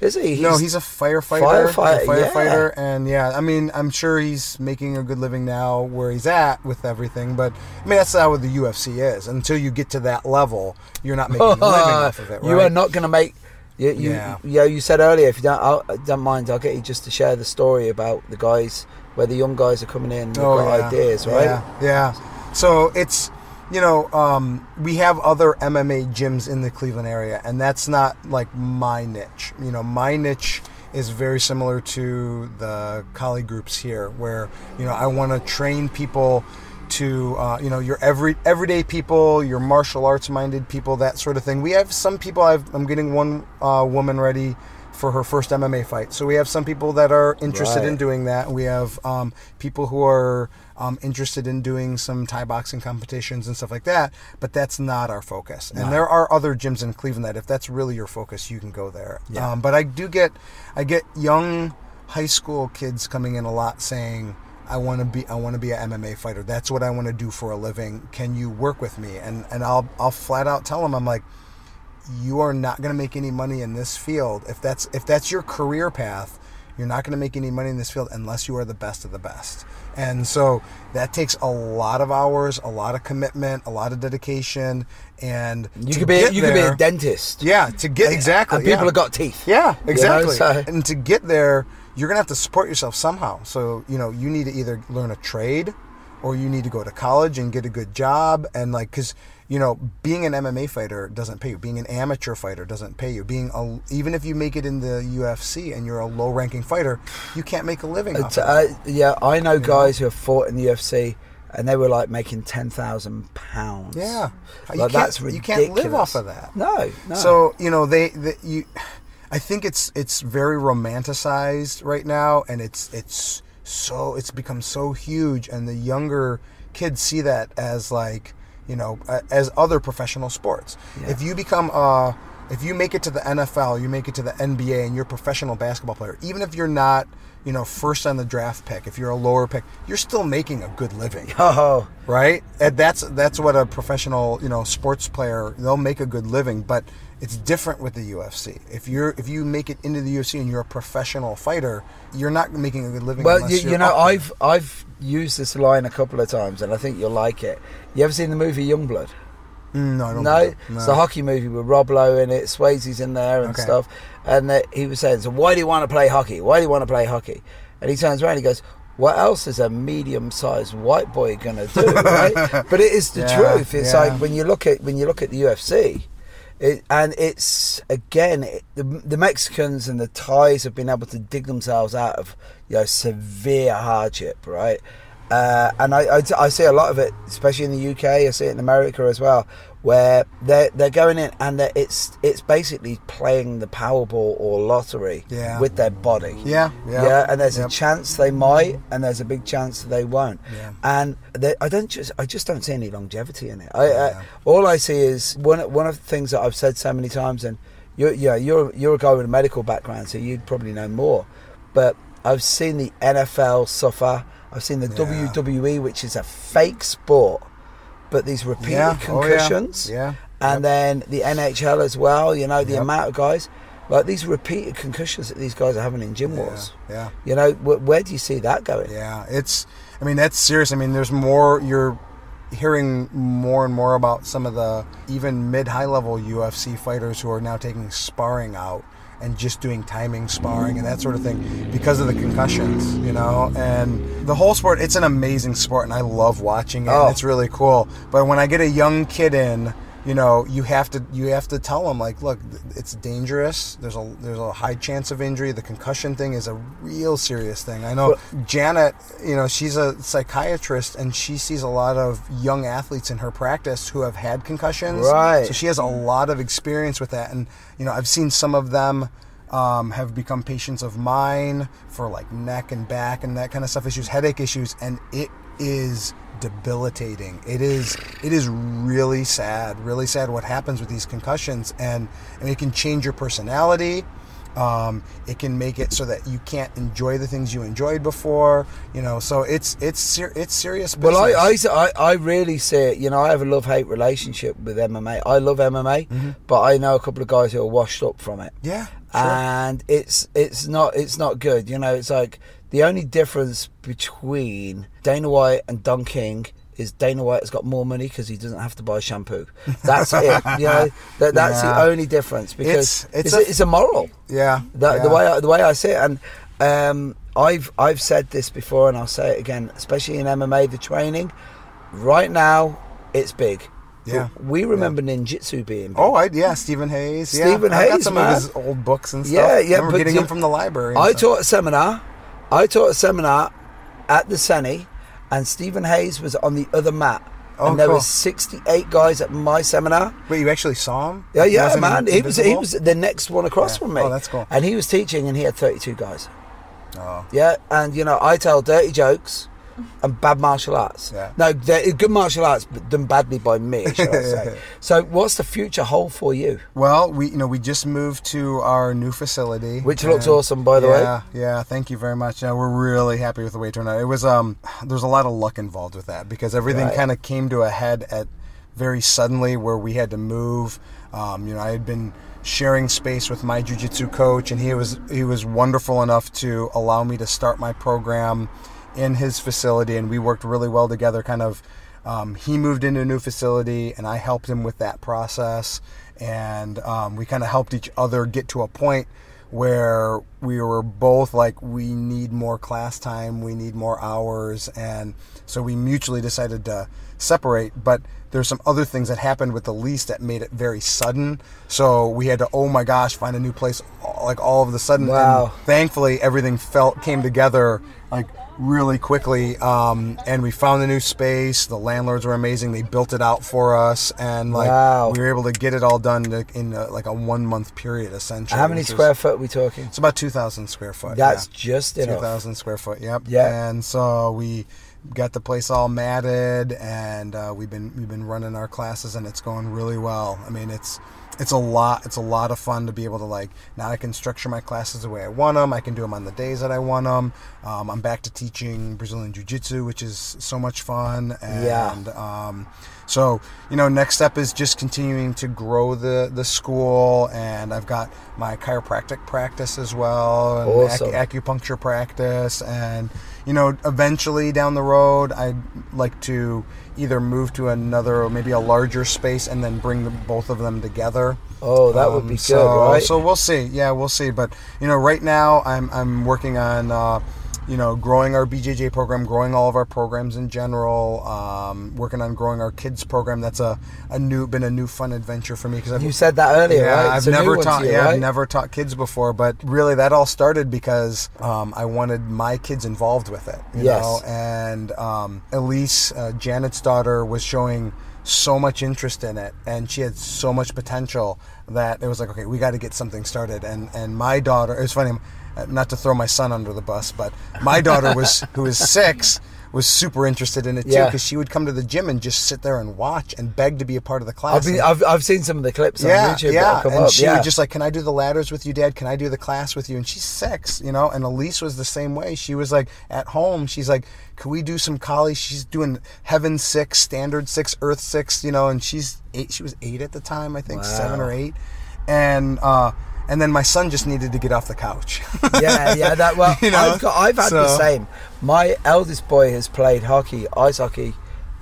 is he? no, he's a firefighter. Firefighter, he's a firefighter, and yeah, I mean, I'm sure he's making a good living now where he's at with everything. But I mean, that's not what the UFC is. Until you get to that level, you're not making a living off of it. Right? You are not going to make. You, you, Yeah. yeah. You said earlier, if you don't, I'll, don't mind, I'll get you just to share the story about the guys where the young guys are coming in. They've got Oh, yeah. ideas, right? Yeah, yeah. So it's you know um, we have other MMA gyms in the Cleveland area, and that's not like my niche. You know, my niche is very similar to the Kali groups here, where you know I want to train people to uh, you know your every everyday people, your martial arts minded people, that sort of thing. We have some people. I've, I'm getting one uh, woman ready for her first MMA fight. So we have some people that are interested in doing that. We have um, people who are um, interested in doing some Thai boxing competitions and stuff like that. But that's not our focus. And there are other gyms in Cleveland that if that's really your focus, you can go there. Yeah. Um, but I do get I get young high school kids coming in a lot saying. I want to be I want to be an MMA fighter. That's what I want to do for a living. Can you work with me? And and I'll I'll flat out tell them I'm like you are not going to make any money in this field if that's if that's your career path. You're not going to make any money in this field unless you are the best of the best. And so that takes a lot of hours, a lot of commitment, a lot of dedication, and You could be you could be a dentist. Yeah, to get uh, exactly. And people yeah. have got teeth. Yeah, You know, exactly. so- And to get there, you're gonna have to support yourself somehow. So you know, you need to either learn a trade, or you need to go to college and get a good job. And like, because you know, being an MMA fighter doesn't pay you. Being an amateur fighter doesn't pay you. Being a, even if you make it in the UFC and you're a low-ranking fighter, you can't make a living. Off of it. uh, yeah, I know guys who have fought in the UFC and they were like making ten thousand pounds. Yeah, you like, can't, that's you can't live off of that. No, no. So you know they, they you, I think it's it's very romanticized right now, and it's it's so it's become so huge, and the younger kids see that as like you know as other professional sports. If you become uh if you make it to the NFL, you make it to the NBA, and you're a professional basketball player, even if you're not you know first on the draft pick, if you're a lower pick, you're still making a good living oh, right? And that's that's what a professional, you know, sports player they'll make a good living, but it's different with the UFC. If you're if you make it into the UFC and you're a professional fighter, you're not making a good living. well, you, you're know. I've I've used this line a couple of times, and I think you'll like it. You ever seen the movie Youngblood? Mm, no, No, it's a hockey movie with Rob Lowe in it. Swayze's in there and Okay. stuff. And uh, he was saying, "So why do you want to play hockey? Why do you want to play hockey?" And he turns around, and he goes, "What else is a medium-sized white boy gonna do?" right? But it is the Yeah, truth. It's yeah. like when you look at when you look at the UFC. It, and it's again it, the, the Mexicans and the Thais have been able to dig themselves out of you know severe hardship, right? Uh, and I, I, I see a lot of it, especially in the UK. I see it in America as well, where they're they're going in and it's it's basically playing the Powerball or lottery Yeah. with their body. Yeah, yeah, yeah. And there's a chance they might, and there's a big chance they won't. Yeah. And they, I don't just I just don't see any longevity in it. I. I, all I see is one one of the things that I've said so many times, and you're yeah you're you're a guy with a medical background, so you'd probably know more. But I've seen the NFL suffer. I've seen the Yeah. WWE, which is a fake sport, but these repeated Yeah. Oh, yeah. concussions, Yeah. and then the NHL as well. You know the Yep. amount of guys like these repeated concussions that these guys are having in gym wars. Yeah. You know wh- where do you see that going? Yeah, it's. I mean, that's serious. I mean, there's more. You're hearing more and more about some of the even mid-high level UFC fighters who are now taking sparring out and just doing timing sparring and that sort of thing because of the concussions, you know. And the whole sport, it's an amazing sport, and I love watching it. Oh. It's really cool. But when I get a young kid in. You know, you have to you have to tell them like, look, it's dangerous. There's a there's a high chance of injury. The concussion thing is a real serious thing. I know Janet, you know, she's a psychiatrist and she sees a lot of young athletes in her practice who have had concussions. Right. So she has a lot of experience with that. And, you know, I've seen some of them um, have become patients of mine for like neck and back and that kind of stuff issues, headache issues. And it is debilitating. It is it is really sad, really sad what happens with these concussions and, and it can change your personality. Um, it can make it so that you can't enjoy the things you enjoyed before, you know. So it's it's ser- it's serious. Business. Well, I, I, I, I really see it. You know, I have a love hate relationship with MMA. I love MMA, but I know a couple of guys who are washed up from it. yeah, sure. and it's it's not it's not good. You know, it's like the only difference between Dana White and Don King is Dana White has got more money because he doesn't have to buy shampoo. That's it. You know, that, that's Yeah. the only difference because It's- it's it's a- it's a moral. yeah, The, yeah. the way I, the way I see it, and um, I've I've said this before, and I'll say it again, especially in MMA, the training. Right now, it's big. But Yeah. we remember ninjutsu being big. Oh, I, yeah, Stephen Hayes. Yeah, Stephen I've got some man. of his old books and stuff. Yeah, yeah, I remember but getting them from the library. I stuff. taught a seminar. I taught a seminar at the Senny, and Stephen Hayes was on the other mat. Oh, and there cool. was 68 guys at my seminar. Wait, you actually saw him? Yeah, yeah, man. He was he was the next one across Yeah. from me. Oh, that's cool. And he was teaching, and he had 32 guys. Oh, Yeah, and you know, I tell dirty jokes and bad martial arts. Yeah. No, they're good martial arts, but done badly by me, shall I say. so, what's the future hold for you? Well, we you know we just moved to our new facility, Which looks awesome, by the way. Yeah, yeah. Thank you very much. Yeah, we're really happy with the way it turned out. It was um, there's a lot of luck involved with that because everything Right. kind of came to a head at very suddenly where we had to move. Um, you know, I had been sharing space with my jiu-jitsu coach and he was he was wonderful enough to allow me to start my program in his facility and we worked really well together kind of um, he moved into a new facility and i helped him with that process and um, we kind of helped each other get to a point where we were both like we need more class time we need more hours and so we mutually decided to separate but there's some other things that happened with the lease that made it very sudden so we had to oh my gosh find a new place like all of a sudden Wow. and thankfully everything felt came together like really quickly um, and we found a new space the landlords were amazing they built it out for us and like Wow. we were able to get it all done to- in uh like a one month period essentially How many square foot are we talking? it's about 2000 square foot That's yeah. just enough. 2000 square foot yep Yeah. and so we got the place all matted and uh, we've been we've been running our classes and it's going really well i mean it's it's a lot it's a lot of fun to be able to like now i can structure my classes the way i want them i can do them on the days that i want them um, i'm back to teaching brazilian jiu-jitsu which is so much fun and Yeah. um, so you know next step is just continuing to grow the the school and i've got my chiropractic practice as well and Awesome. ac- acupuncture practice and you know eventually down the road i'd like to either move to another or maybe a larger space and then bring the, both of them together. Oh, that would Um, be good, so, right? so we'll see. Yeah we'll see. But you know right now i'm, I'm working on uh, you know growing our bjj program growing all of our programs in general um, working on growing our kids program that's a, a new been a new fun adventure for me because i've you said that earlier, yeah, right? I've It's a new never taught. you, yeah, right? I've never taught kids before, but really that all started because um, I wanted my kids involved with it. You Yes. know? and um, Elise, uh, Janet's daughter, was showing so much interest in it, and she had so much potential that it was like, okay, we got to get something started. And and my daughter, it was funny, not to throw my son under the bus, but my daughter was who is six. Was super interested in it too Yeah. because she would come to the gym and just sit there and watch and beg to be a part of the I've, class. been, I've, I've seen some of the clips yeah, on YouTube yeah. and up. she yeah. would just like, "Can I do the ladders with you, Dad? Can I do the class with you?" And she's six, you know. And Elise was the same way. She was like, at home, she's like, "Can we do some Kali?" She's doing heaven six, standard six, earth six, you know. And she's eight. She was eight at the time, I think, seven or eight. And uh, and then my son just needed to get off the couch. yeah, yeah. That well, You know, I've got, I've had the same. My eldest boy has played hockey, ice hockey,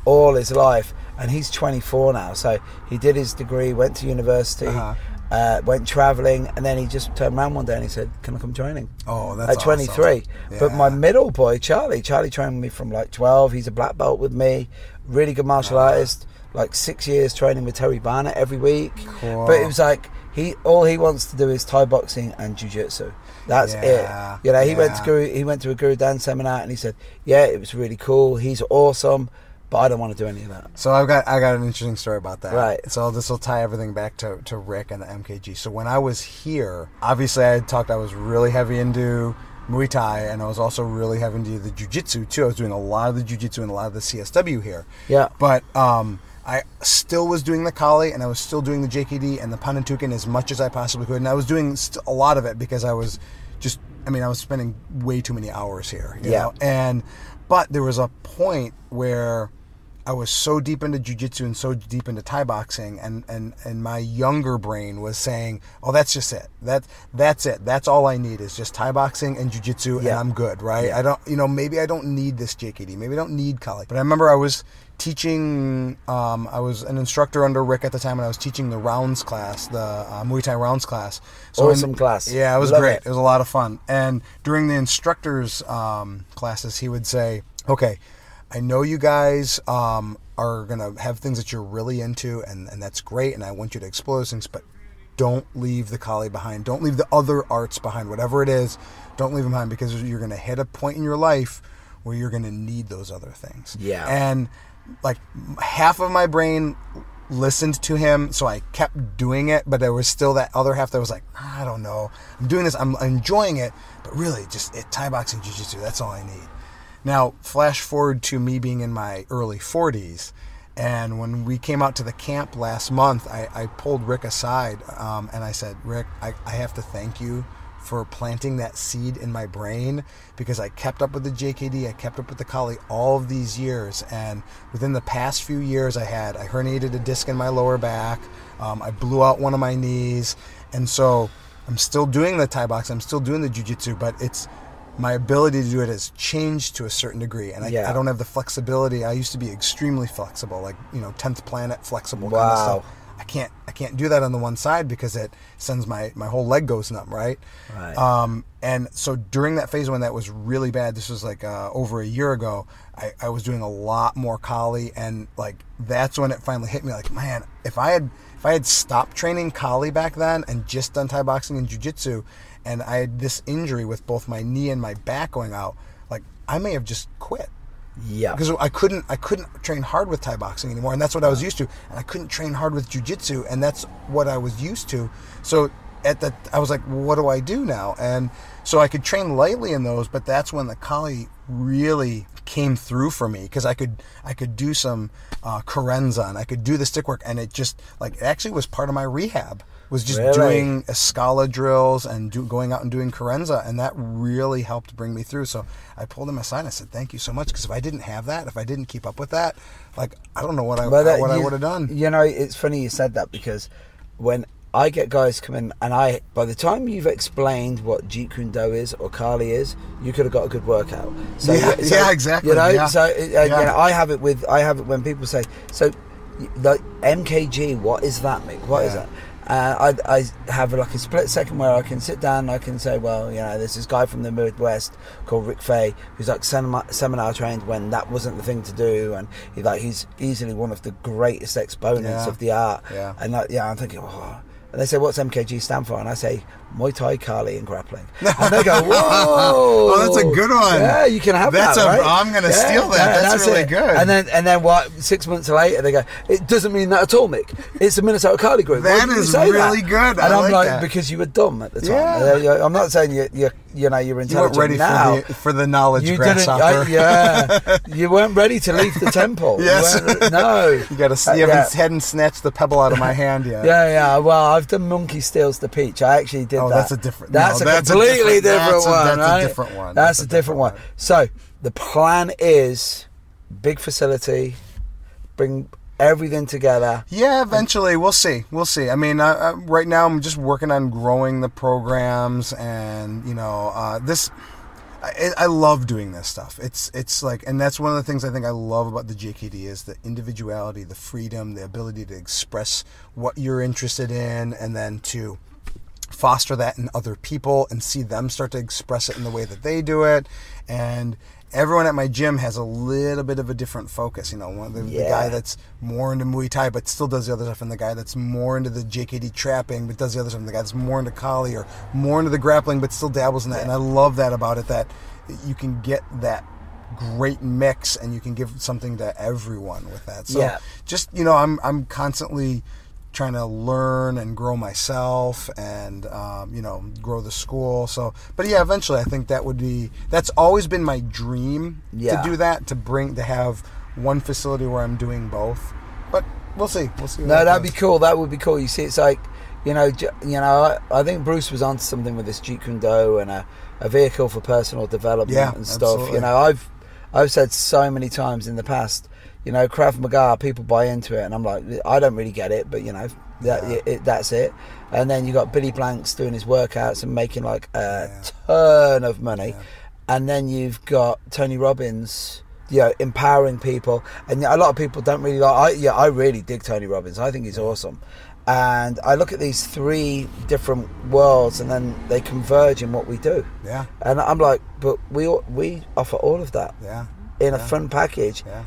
all his life, and he's 24 now. So he did his degree, went to university, Uh-huh. uh, went traveling, and then he just turned around one day and he said, "Can I come training?" Oh, that's at 23. awesome. But my middle boy, Charlie, Charlie trained with me from like 12. He's a black belt with me, really good martial Uh-huh. artist. Like six years training with Terry Barnett every week. Cool. But it was like he all he wants to do is Thai boxing and jiu-jitsu. That's Yeah, it. You know, he went to. Guru, he went to a Guru Dan seminar and he said, "Yeah, it was really cool. He's awesome, but I don't want to do any of that." So I've got I got an interesting story about that. Right. So this will tie everything back to, to Rick and the MKG. So when I was here, obviously I had talked I was really heavy into Muay Thai and I was also really heavy into the Jiu-Jitsu too. I was doing a lot of the Jiu-Jitsu and a lot of the CSW here. Yeah. But um I still was doing the Kali and I was still doing the JKD and the Panantukan as much as I possibly could. And I was doing st- a lot of it because I was just, I mean, I was spending way too many hours here. You Yeah. Know? And, but there was a point where I was so deep into jujitsu and so deep into Thai boxing, and, and, and my younger brain was saying, "Oh, that's just it. That that's it. That's all I need is just Thai boxing and jujitsu, and I'm good, right? I don't, you know, maybe I don't need this JKD. Maybe I don't need Kali. But I remember I was teaching. Um, I was an instructor under Rick at the time, and I was teaching the rounds class, the uh, Muay Thai rounds class. in- Awesome class. Yeah, it was Love great. it. It was a lot of fun. And during the instructors' um, classes, he would say, "Okay, I know you guys um, are gonna have things that you're really into, and, and that's great. And I want you to explore those things, but don't leave the Kali behind. Don't leave the other arts behind. Whatever it is, don't leave them behind because you're gonna hit a point in your life where you're gonna need those other things. Yeah. And like half of my brain listened to him, so I kept doing it, but there was still that other half that was like, I don't know, I'm doing this, I'm enjoying it, but really, just it, Thai boxing, jiu jitsu, that's all I need. Now, flash forward to me being in my early 40s, and when we came out to the camp last month, I, I pulled Rick aside um, and I said, Rick, I, I have to thank you for planting that seed in my brain because I kept up with the JKD, I kept up with the Kali all of these years, and within the past few years, I had I herniated a disc in my lower back, um, I blew out one of my knees, and so I'm still doing the Thai box, I'm still doing the jujitsu, but it's my ability to do it has changed to a certain degree, and I, Yeah. I don't have the flexibility. I used to be extremely flexible, like you know, tenth planet flexible kind of Wow. stuff. I can't I can't do that on the one side because it sends my my whole leg goes numb, right? Right. Um, and so during that phase when that was really bad, this was like uh, over a year ago. I, I was doing a lot more Kali, and like that's when it finally hit me. Like, man, if I had if I had stopped training Kali back then and just done Thai boxing and jujitsu, and I had this injury with both my knee and my back going out, like I may have just quit Yeah. because I couldn't I couldn't train hard with Thai boxing anymore, and that's what I was used to, and I couldn't train hard with jujitsu, and that's what I was used to. So at that, I was like, what do I do now? And so I could train lightly in those, but that's when the Kali really came through for me because I could I could do some uh, carenza and I could do the stick work, and it just like it actually was part of my rehab was just Really? doing Escala drills and do, going out and doing carenza, and that really helped bring me through. So I pulled him aside. and I said, "Thank you so much." Because if I didn't have that, if I didn't keep up with that, like I don't know what I that- what I would have done. You know, it's funny you said that because when I get guys come in, and I, by the time you've explained what Jeet Kune Do is or Kali is, you could have got a good workout. So, Yeah, yeah, exactly, You know, yeah. so uh, Yeah. you know, I have it with I have it when people say, so like MKG, what is that, Mick? What is that? Uh, I, I have like a split second where I can sit down and I can say, well, you know, there's this guy from the Midwest called Rick Faye who's like seminar, seminar trained when that wasn't the thing to do, and he like he's easily one of the greatest exponents of the art. Yeah. And like, yeah, I'm thinking, oh. And they say, what's MKG stand for? And I say, Muay Thai, Kali, and grappling. And they go, oh, whoa! Oh, that's a good one. Yeah, you can have That's that. a- right? I'm gonna Yeah, steal that. yeah, That's really it. good. And then, and then, what? Six months later, they go, it doesn't mean that at all, Mick. It's a Minnesota Kali group. That is really that? good. And I'm like like, because you were dumb at the time. Yeah. I'm not saying you, you, you know, you're You weren't ready now. for the for the knowledge you didn't, grasshopper. I, yeah, you weren't ready to leave the temple. Yes. weren't- no. you got to. Uh, You haven't, yeah. hadn't snatched the pebble out of my hand yet. Yeah, yeah. Well, I've done Monkey Steals the Peach. I actually did Oh, that. that's a different- That's no, a that's a completely different- different, that's a- one. that's a different one. That's, That's a a different different one. one. So the plan is big facility, bring everything together. Yeah, eventually we'll see. We'll see. I mean, I, I, right now I'm just working on growing the programs, and you know, uh, this. I, I love doing this stuff. It's it's like, and that's one of the things I think I love about the JKD is the individuality, the freedom, the ability to express what you're interested in, and then to foster that in other people and see them start to express it in the way that they do it. And everyone at my gym has a little bit of a different focus. You know, one the, the Yeah. guy that's more into Muay Thai but still does the other stuff, and the guy that's more into the JKD trapping but does the other stuff, and the guy that's more into Kali or more into the grappling but still dabbles in that. And I love that about it that you can get that great mix and you can give something to everyone with that. So Yeah. just you know, I'm I'm constantly trying to learn and grow myself and um, you know grow the school so but yeah eventually i think that would be that's always been my dream Yeah. to do that to bring to have one facility where i'm doing both but we'll see we'll see No, that'd be cool. That would be cool. You see, it's like, you know, you know. I, I think Bruce was onto something with this Jeet Kune Do and a, a vehicle for personal development Yeah, and stuff. absolutely. You know, I've I've said so many times in the past. You know, Krav Maga, people buy into it, and I'm like, I don't really get it, but you know, that Yeah. it, that's it. And then you got Billy Blanks doing his workouts and making like a Yeah. ton of money, Yeah. and then you've got Tony Robbins. You know, empowering people, and a lot of people don't really like. I, yeah, I really dig Tony Robbins. I think he's awesome, and I look at these three different worlds, and then they converge in what we do. yeah And I'm like, but we we offer all of that yeah in a fun package. yeah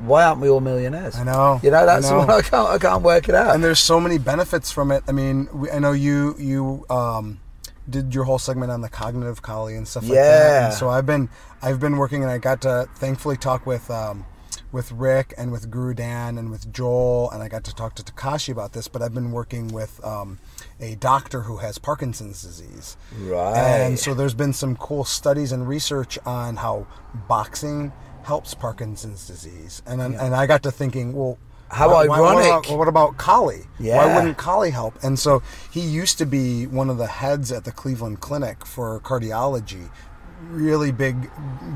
Why aren't we all millionaires? i know You know, that's I know. what I can't I can't work it out. and there's so many benefits from it. I mean, we, I know you you um, did your whole segment on the cognitive Kali and stuff like that. Yeah. And so I've been I've been working, and I got to thankfully talk with um, with Rick and with Guru Dan and with Joel, and I got to talk to Takashi about this. But I've been working with um, a doctor who has Parkinson's disease. right. And so there's been some cool studies and research on how boxing helps Parkinson's disease. And Yeah. and I got to thinking, well, How why- why- What about, what about Kali? Why wouldn't Kali help? And so he used to be one of the heads at the Cleveland Clinic for cardiology, really big,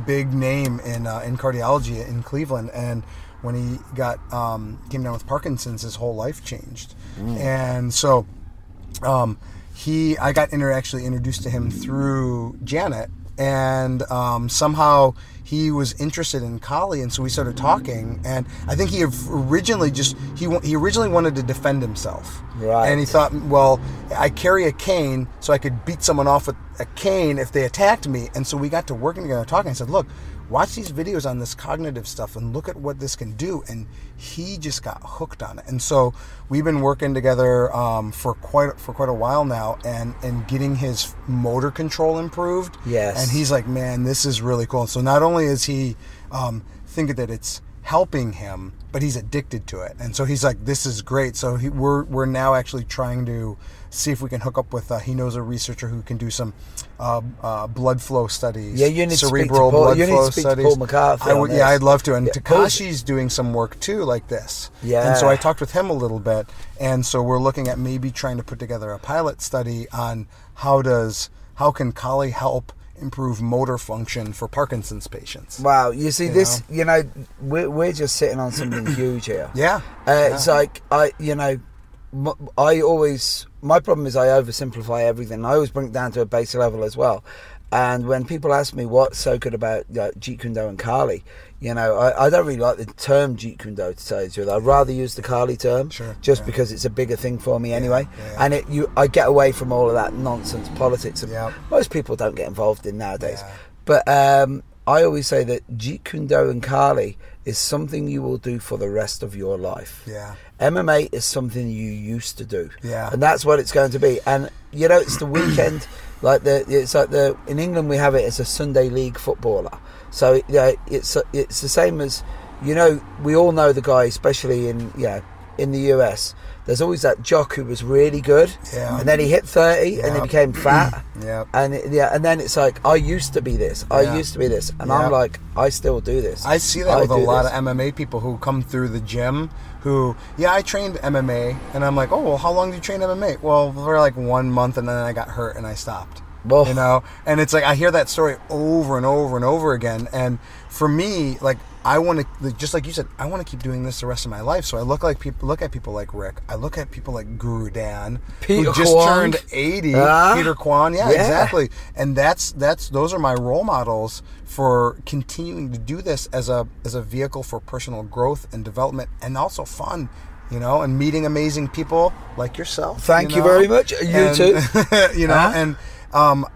big name in uh, in cardiology in Cleveland. And when he got um, came down with Parkinson's, his whole life changed. And so um, he I got inter- actually introduced to him through Janet, and um, somehow he was interested in Kali, and so we started talking. And I think he originally just he he originally wanted to defend himself, Right. And he thought, well, I carry a cane, so I could beat someone off with a cane if they attacked me. And so we got to working together, talking. I said, look. Watch these videos on this cognitive stuff and look at what this can do. And he just got hooked on it. And so we've been working together um, for quite for quite a while now, and and getting his motor control improved. Yes. And he's like, man, this is really cool. So not only is he um, thinking that it's helping him, but he's addicted to it. And so he's like, this is great. So he, we're we're now actually trying to see if we can hook up with. Uh, he knows a researcher who can do some uh, uh, blood flow studies. Yeah, you need to speak to cerebral Paul- blood you need to flow speak to studies. Paul McCarthy I would, yeah, I'd love to. And Yeah, Takashi's doing some work too, like this. Yeah. And so I talked with him a little bit, and so we're looking at maybe trying to put together a pilot study on how does how can Kali help improve motor function for Parkinson's patients. Wow, you see You this, you know, we're, we're just sitting on something huge here. Yeah. Uh, yeah. It's like I, you know, I always my problem is I oversimplify everything. I always bring it down to a basic level as well. And when people ask me what's so good about like, Jeet Kune Do and Kali, you know, I, I don't really like the term Jeet Kune Do to tell you the truth. I'd rather use the Kali term, Sure, just yeah. because it's a bigger thing for me anyway. yeah, yeah. And it, you, I get away from all of that nonsense politics. that Yeah. Most people don't get involved in nowadays. But um, I always say that Jeet Kune Do and Kali is something you will do for the rest of your life. Yeah. MMA is something you used to do. Yeah. And that's what it's going to be. And you know, it's the weekend. like the it's like the in England we have it as a Sunday league footballer. So yeah, it's it's the same as you know. We all know the guy, especially in yeah in the US. There's always that jock who was really good, Yeah. and then he hit thirty, and he became fat. Yep. And it- yeah, and then it's like I used to be this. I Yeah. used to be this, and Yeah. I'm like I still do this. I see that I with a lot this. of MMA people who come through the gym who, yeah, I trained MMA, and I'm like, oh, well, how long did you train MMA? Well, for like one month, and then I got hurt and I stopped. Well- You know, and it's like I hear that story over and over and over again, and for me, like I want to, just like you said, I want to keep doing this the rest of my life. So I look like people, look at people like Rick. I look at people like Guru Dan, Peter who just Kwong. turned 80. Ah. Peter Kwan, yeah, Yeah. exactly and that's that's those are my role models for continuing to do this as a as a vehicle for personal growth and development and also fun you know and meeting amazing people like yourself Thank you know? very much. You And- too. you know Huh? and um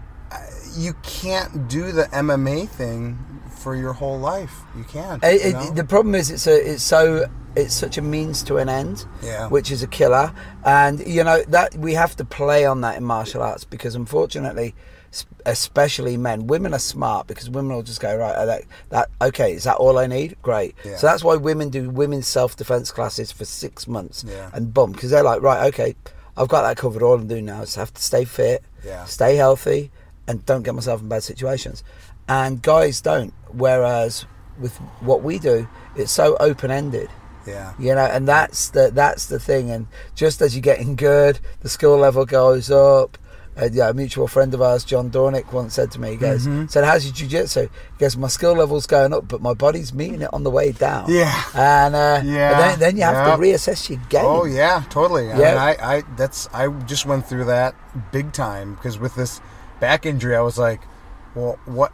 you can't do the MMA thing for your whole life you can't It- you it- the problem is it's a it's so it's such a means to an end, Yeah. which is a killer. And you know that we have to play on that in martial arts because unfortunately, especially men, women are smart because women will just go right. uh, That, that okay? Is that all I need? Great. Yeah. So that's why women do women's self defense classes for six months Yeah. and boom because they're like right okay. I've got that covered. All I'm doing now is have to stay fit, Yeah. stay healthy, and don't get myself in bad situations. And guys don't. Whereas with what we do, it's so open ended. yeah You know, and that's the that's the thing. And just as you're getting good, the skill level goes up. Uh, yeah, a mutual friend of ours, John Dornick, once said to me, he goes, Mm-hmm. said, how's your jiu-jitsu? He goes, my skill level's going up, but my body's meeting it on the way down. Yeah. And, uh, Yeah. then, then you have to reassess your game. Oh yeah, totally. I Yeah. mean, I, I that's I just went through that big time because with this back injury, I was like, well, what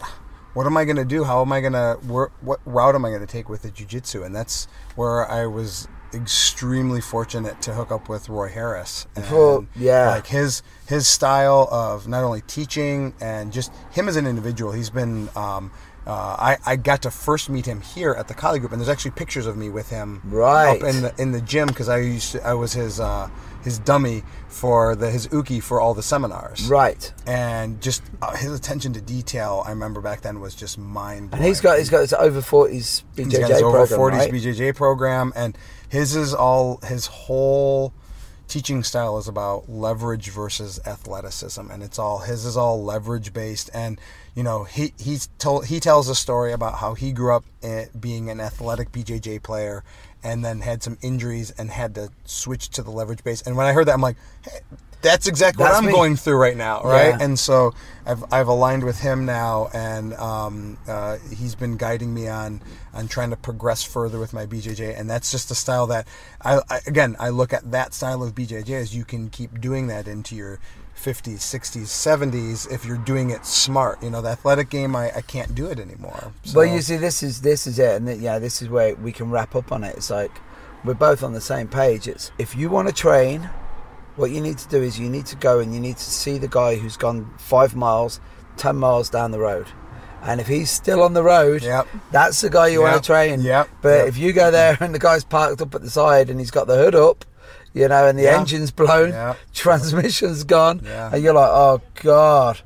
what am I gonna do? How am I gonna where, what route am I gonna take with the jujitsu? And that's where I was extremely fortunate to hook up with Roy Harris. And Oh, yeah. like his his style of not only teaching and just him as an individual. He's been. Um, uh, I, I got to first meet him here at the Kali Group, and there's actually pictures of me with him Right. up in the in the gym because I used to, I was his uh, his dummy for the his uke for all the seminars. Right. And just uh, his attention to detail, I remember back then was just mind. And he's got, he's got his over 40s BJJ He's got his over forties right? BJJ program, and his is all his whole teaching style is about leverage versus athleticism, and it's all his is all leverage based. And you know, he he's told he tells a story about how he grew up eh, being an athletic BJJ player, and then had some injuries and had to switch to the leverage base. And when I heard that, I'm like, hey, that's exactly That's what I'm me. going through right now, right? Yeah. And so I've, I've aligned with him now, and um, uh, he's been guiding me on on trying to progress further with my BJJ, and that's just a style that I, I again I look at that style of BJJ as you can keep doing that into your 50s, 60s, 70s if you're doing it smart. You know, the athletic game I, I can't do it anymore. So, Well, you see, this is this is it, and th- yeah, this is where we can wrap up on it. It's like we're both on the same page. It's if you want to train, what you need to do is you need to go and you need to see the guy who's gone five miles, ten miles down the road, and if he's still on the road, Yep. that's the guy you want to train. Yep. But Yep. if you go there and the guy's parked up at the side and he's got the hood up. You know, and the Yeah. engine's blown, Yeah. transmission's gone, Yeah. and you're like, "Oh God,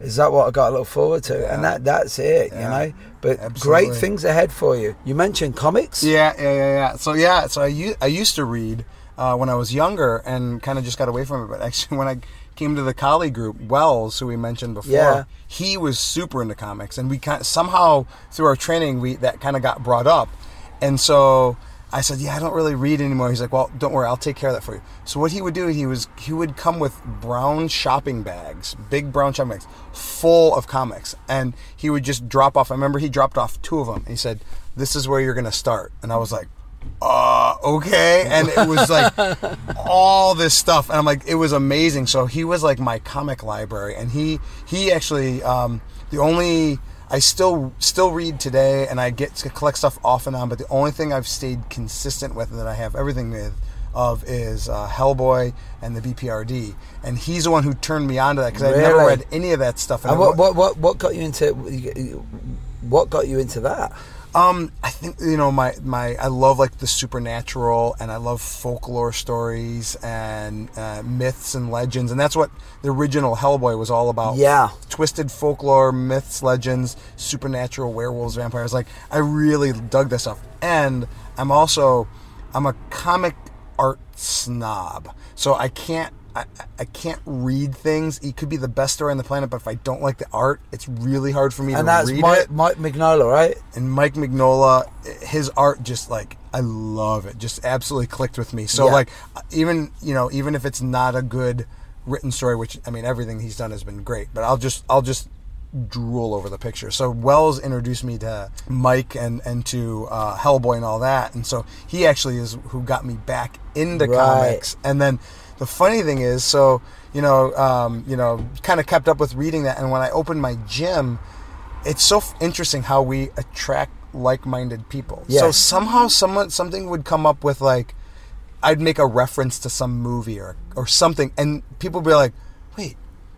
is that what I got to look forward to?" And that that's it, you know. But Absolutely. great things ahead for you. You mentioned comics. Yeah, yeah, yeah, yeah. So yeah, so I used to read uh, when I was younger and kind of just got away from it. But actually, when I came to the Kali group, Wells, who we mentioned before, Yeah. he was super into comics, and we kind somehow through our training we that kind of got brought up, and so. I said, "Yeah, I don't really read anymore." He's like, "Well, don't worry, I'll take care of that for you." So what he would do, he was he would come with brown shopping bags, big brown shopping bags, full of comics, and he would just drop off. I remember he dropped off two of them. And he said, "This is where you're going to start," and I was like, uh okay? And it was like all this stuff. And i'm like it was amazing. So he was like my comic library. And he he actually um the only i still still read today and i get to collect stuff off and on but the only thing i've stayed consistent with that i have everything with of is uh, Hellboy and the BPRD, and he's the one who turned me on to that because I'd never read any of that stuff. And I- what, what what what got you into what got you into that? Um, I think you know my my I love like the supernatural and I love folklore stories and uh, myths and legends and that's what the original Hellboy was all about. Yeah. twisted folklore, myths, legends, supernatural, werewolves, vampires. Like I really dug this stuff, and I'm also I'm a comic art snob, so I can't. I, I can't read things. It could be the best story on the planet, but if I don't like the art, it's really hard for me And to that's read Mike, it Mike Mignola, right? and Mike Mignola, his art just like I love it, just absolutely clicked with me. So Yeah. like even you know even if it's not a good written story, which I mean everything he's done has been great, but I'll just I'll just drool over the picture. So Wells introduced me to Mike and and to uh, Hellboy and all that, and so he actually is who got me back into Right. comics. And then the funny thing is, so you know, um, you know, kind of kept up with reading that, and when I opened my gym it's so f- interesting how we attract like-minded people. So somehow someone something would come up with like I'd make a reference to some movie or or something and people would be like, "Wait,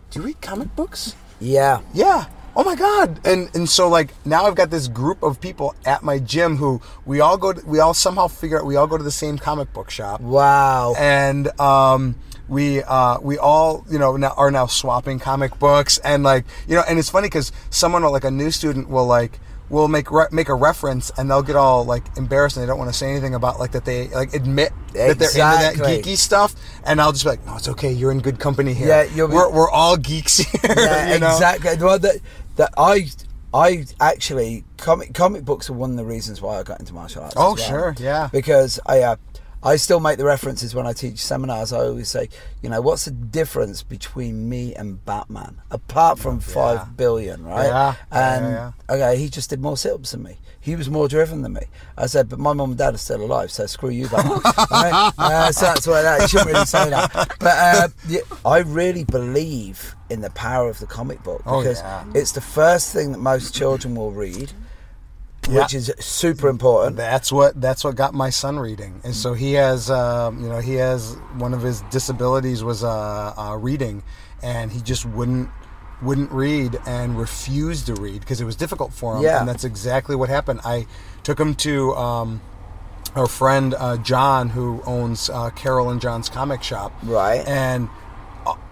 do you read comic books?" Yeah. Yeah. Oh my god. And and so like now I've got this group of people at my gym who we all go to, we all somehow figure out we all go to the same comic book shop Wow. and um, we uh, we all you know now, are now swapping comic books and like you know and it's funny because someone will, like a new student will like will make re- make a reference and they'll get all like embarrassed and they don't want to say anything about like that they like admit that they're into that geeky stuff and I'll just be like no it's okay you're in good company here Yeah, you'll be- we're, we're all geeks here yeah, you know? exactly. Well, that, that I, I actually comic comic books are one of the reasons why I got into martial arts. Oh, well. sure, yeah. Because I, uh, I still make the references when I teach seminars. I always say, you know, what's the difference between me and Batman, apart from five billion, right? Yeah, yeah, And yeah, okay, he just did more sit-ups than me. He was more driven than me. I said, but my mum and dad are still alive, so screw you, Batman. right? uh, so that's why that. You shouldn't really say that. But uh, yeah, I really believe in the power of the comic book Oh, because yeah. it's the first thing that most children will read, Yeah. which is super important. That's what that's what got my son reading, and so he has, um, you know, he has one of his disabilities was uh, uh, reading, and he just wouldn't wouldn't read and refused to read because it was difficult for him. Yeah. and that's exactly what happened. I took him to um, our friend uh, John, who owns uh, Carol and John's comic shop, Right. and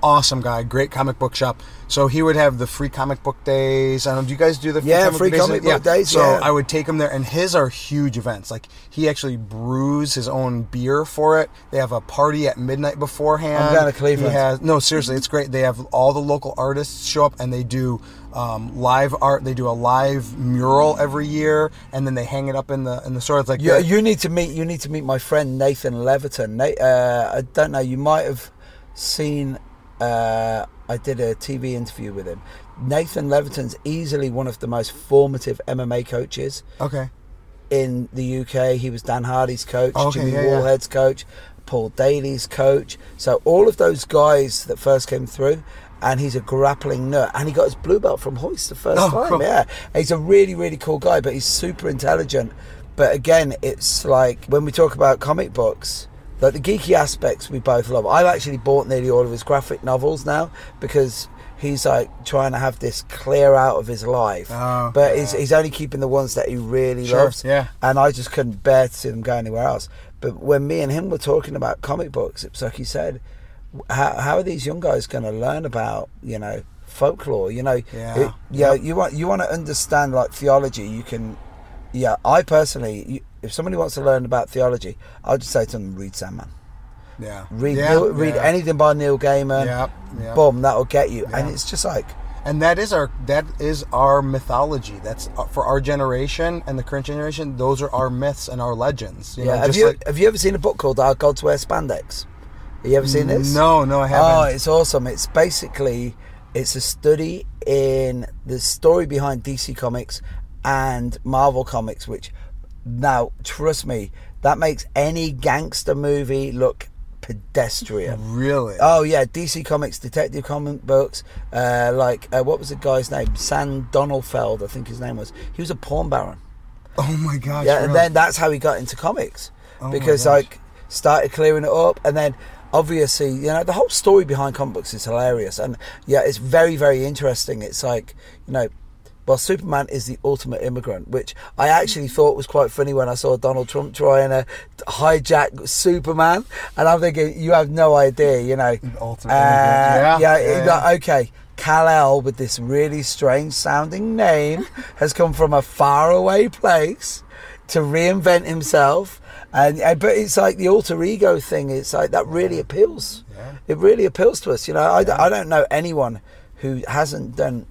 awesome guy, great comic book shop. So he would have the free comic book days. I don't know, do you guys do the free Yeah, comic free book comic book days, So yeah. I would take him there, and his are huge events. Like he actually brews his own beer for it. They have a party at midnight beforehand. I'm going to Cleveland. He has no, seriously, it's great. They have all the local artists show up, and they do um, live art. They do a live mural every year, and then they hang it up in the in the store. It's like You, you need to meet. You need to meet my friend Nathan Leverton. Na- uh, I don't know. You might have seen. Uh, I did a TV interview with him. Nathan Leverton's easily one of the most formative MMA coaches okay. in the UK. He was Dan Hardy's coach, okay, Jimmy yeah, yeah. Wallhead's coach, Paul Daly's coach. So all of those guys that first came through, and he's a grappling nut, and he got his blue belt from Royce the first Oh, time. cool. Yeah, he's a really really cool guy, but he's super intelligent. But again, it's like when we talk about comic books. Like the geeky aspects we both love. I've actually bought nearly all of his graphic novels now because he's like trying to have this clear out of his life. Oh, but he's, yeah. he's only keeping the ones that he really Sure, loves yeah. and I just couldn't bear to see them go anywhere else. But when me and him were talking about comic books, it's like he said, how, how are these young guys going to learn about you know folklore? You know, Yeah. it- yeah. You want you want to understand like theology. You can, yeah. I personally, you, if somebody wants to learn about theology, I'll just say to them, read Sandman. Yeah. Read yeah, Neil, read yeah. anything by Neil Gaiman. Yeah, yeah. Boom, that'll get you. And it's just like and that is our that is our mythology that's uh, for our generation and the current generation those are our myths and our legends you yeah. know have just you like have you ever seen a book called Our Gods Wear Spandex? Have you ever seen this? no no i haven't Oh, it's awesome. It's basically it's a study in the story behind DC Comics and Marvel Comics, which now trust me, that makes any gangster movie look pedestrian. really Oh yeah, DC Comics, Detective comic books, uh, like uh, what was the guy's name? San Donenfeld, I think his name was. He was a porn baron. oh my gosh Yeah, really? and then that's how he got into comics Oh because like started clearing it up, and then obviously you know the whole story behind comic books is hilarious, and yeah, it's very very interesting. It's like you know. Well, Superman is the ultimate immigrant, which I actually thought was quite funny when I saw Donald Trump trying to hijack Superman, and I'm thinking, you have no idea, you know. ultimate Uh, immigrant. Yeah, yeah, yeah, okay. Kal El with this really strange sounding name has come from a faraway place to reinvent himself, and, and but it's like the alter ego thing. It's like that really appeals. Yeah. It really appeals to us. You know, I don't know anyone who hasn't done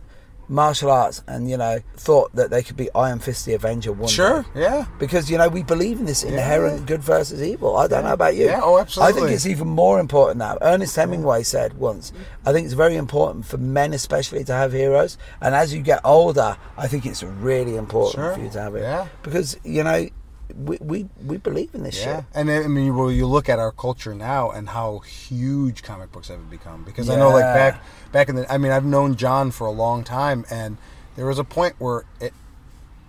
martial arts and you know thought that they could be Iron Fist the Avenger one sure day. yeah Because you know we believe in this inherent good versus evil. I don't know about you. Yeah, oh, absolutely I think it's even more important now. Ernest Hemingway said once, I think it's very important for men especially to have heroes. And as you get older, I think it's really important Sure, for you to have it. yeah. Because, you know, we, we, we believe in this Yeah, shit. and I mean, well, you look at our culture now and how huge comic books have become. Because I know, like back back in the, I mean, I've known John for a long time, and there was a point where it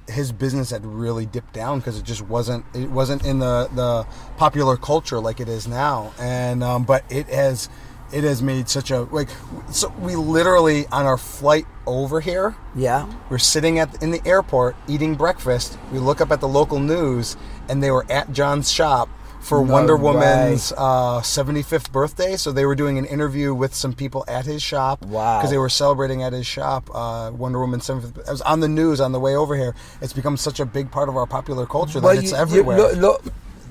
his business had really dipped down because it just wasn't it wasn't in the the popular culture like it is now, and um, but it has it has made such a like so we literally on our flight over here Yeah. we're sitting at in the airport eating breakfast. We look up at the local news, and they were at John's shop for Wonder. Woman's uh, 75th birthday. So they were doing an interview with some people at his shop. Wow. Because they were celebrating at his shop uh, Wonder Woman's 75th. It was on the news on the way over here. It's become such a big part of our popular culture that it's you- you- everywhere. look, look,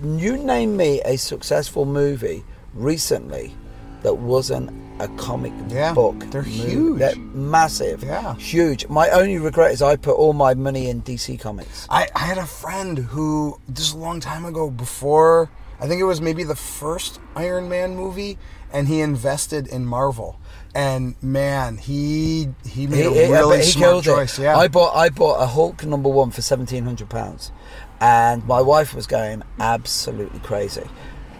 you name me a successful movie recently that wasn't a comic Yeah, book. they're movie. huge. They're massive. Yeah. Huge. My only regret is I put all my money in DC Comics. I, I had a friend who just a long time ago before I think it was maybe the first Iron Man movie and he invested in Marvel. And man, he he made He- a really he smart choice. it. Yeah. I bought I bought a Hulk number one for seventeen hundred pounds, and my wife was going absolutely crazy,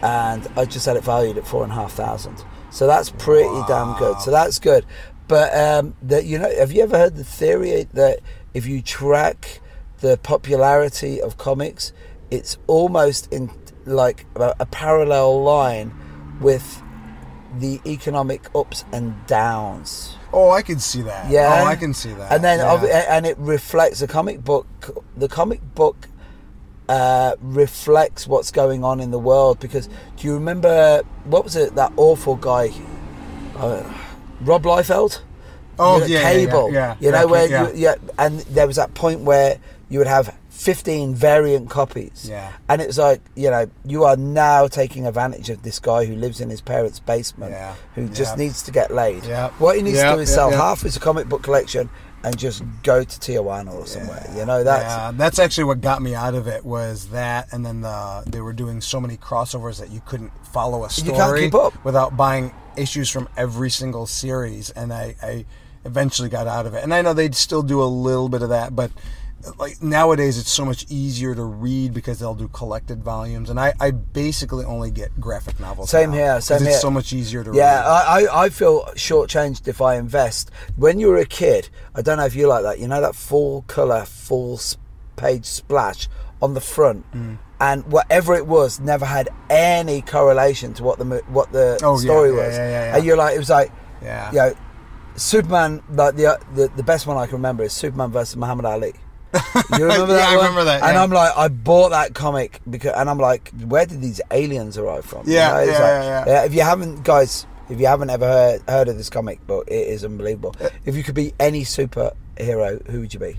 and I just had it valued at four and a half thousand. So that's pretty damn good. So that's good. But um, that you know, have you ever heard the theory that if you track the popularity of comics, it's almost in like a, parallel line with the economic ups and downs. oh, I can see that. Yeah, Oh, I can see that. And then, yeah. and it reflects the comic book. The comic book uh, reflects what's going on in the world. Because do you remember what was it? That awful guy uh, Rob Liefeld. Oh, You know, yeah, yeah, yeah, Cable. yeah, You know yeah, where yeah. you yeah, and there was that point where you would have 15 variant copies. Yeah. And it was like, you know, you are now taking advantage of this guy who lives in his parents' basement Yeah. who just needs to get laid. Yeah. What he needs Yeah, to do is yeah, sell yeah. half his comic book collection and just go to Tijuana or somewhere. You know, that's yeah, that's actually what got me out of it was that, and then the, they were doing so many crossovers that you couldn't follow a story You can't keep up. without buying issues from every single series, and I, I eventually got out of it. And I know they'd still do a little bit of that, but like nowadays it's so much easier to read because they'll do collected volumes, and I, I basically only get graphic novels. Same now, here, same it's here. so much easier to Yeah, read. I, I, I feel shortchanged if I invest. When you were a kid, I don't know if you like that. You know that full color, full page splash on the front, Mm. and whatever it was never had any correlation to what the what the Oh, story yeah, was. yeah, yeah, yeah. And you're like, it was like, Yeah. you know, Superman. Like the, the the best one I can remember is Superman versus Muhammad Ali. You remember Yeah, that? I one? remember that, And yeah. I'm like, I bought that comic because, and I'm like, where did these aliens arrive from? You Yeah, know, it's yeah, like- yeah, yeah. If you haven't, guys, if you haven't ever heard, heard of this comic book, it is unbelievable. Uh, If you could be any superhero, who would you be,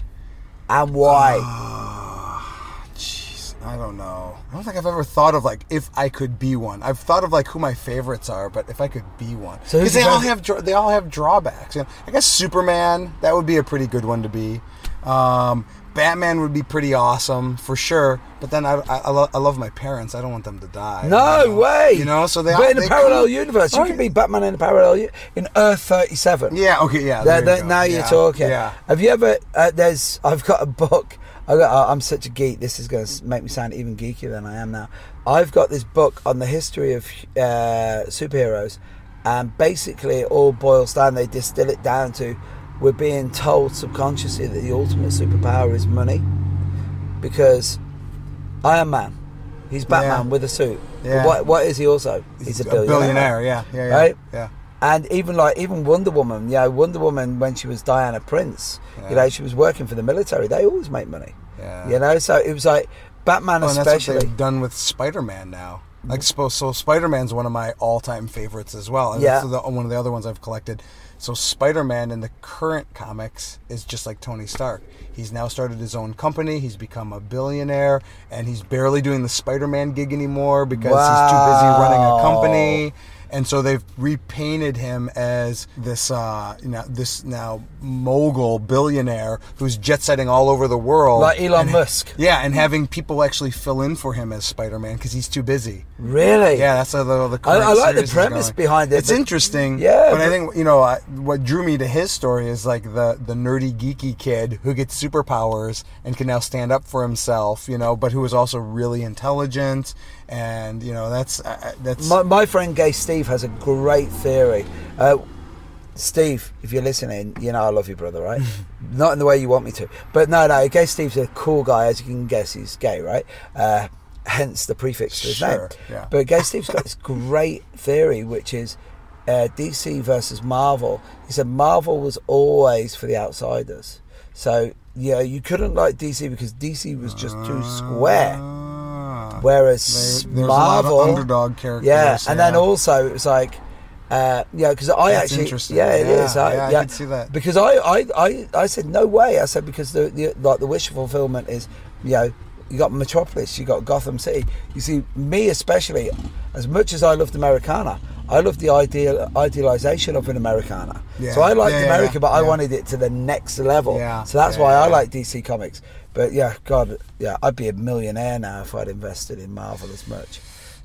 and why? Ah, Jeez, I don't know. I don't think I've ever thought of like if I could be one. I've thought of like who my favorites are, but if I could be one, So because they all have dra- they all have drawbacks. You know, I guess Superman that would be a pretty good one to be. Um, Batman would be pretty awesome for sure. But then I, I, I, lo- I love my parents. I don't want them to die. no you know? way. You know, so they But in a parallel could- universe, you Right. could be Batman in a parallel u- in Earth thirty seven. Yeah. Okay. Yeah. There- there you now you're talking. Yeah. Have you ever? Uh, there's. I've got a book. I got, I'm such a geek. This is going to make me sound even geekier than I am now. I've got this book on the history of uh, superheroes, and basically it all boils down. They distill it down to we're being told subconsciously that the ultimate superpower is money, because Iron Man, he's Batman Yeah. with a suit. Yeah. what what is he also? He's, a billionaire. Yeah. Yeah. Yeah. Right? Yeah. And even like even Wonder Woman, you know, Wonder Woman when she was Diana Prince, you know, she was working for the military. They always make money, Yeah. you know. So it was like Batman, Oh, and that's what especially. done with Spider-Man now. Like, so, so Spider-Man's one of my all-time favorites as well. And Yeah. one of the other ones I've collected. So Spider-Man in the current comics is just like Tony Stark. He's now started his own company. He's become a billionaire, and he's barely doing the Spider-Man gig anymore because he's too busy running a company. And so they've repainted him as this, uh, you know, this now mogul billionaire who's jet setting all over the world, Like Elon And- Musk. yeah, and having people actually fill in for him as Spider Man because he's too busy. Really? Yeah, that's how the, the I- I like the premise behind it, It's but- interesting. Yeah, but, I think you know I, what drew me to his story is like the the nerdy geeky kid who gets superpowers and can now stand up for himself. You know, but who is also really intelligent and you know that's uh, that's My, my friend Gay Steve has a great theory. Uh, Steve, if you're listening, you know I love you, brother, right? Not in the way you want me to, but no, no. Gay Steve's a cool guy, as you can guess. He's gay, right? Uh, hence the prefix to his Sure, name. yeah. But Gay Steve's got this great theory, which is uh, DC versus Marvel. He said Marvel was always for the outsiders. So yeah, you couldn't like DC because DC was just too square. Ah. Whereas There- there's a lot of Marvel, underdog characters, yeah, and then also it was like, uh, yeah, because I That's actually, interesting. yeah, it Yeah, is. I, yeah, I could see that. because I, I, I, I said no way. I said because the, the like the wish fulfillment is, you know, you got Metropolis, you got Gotham City. You see, me especially, as much as I loved Americana, I loved the ideal idealization of an Americana. Yeah. So I liked Yeah, yeah, America, yeah, but I wanted it to the next level. Yeah, So that's yeah, why yeah, I like DC Comics. But yeah, God, yeah, I'd be a millionaire now if I'd invested in Marvel as much.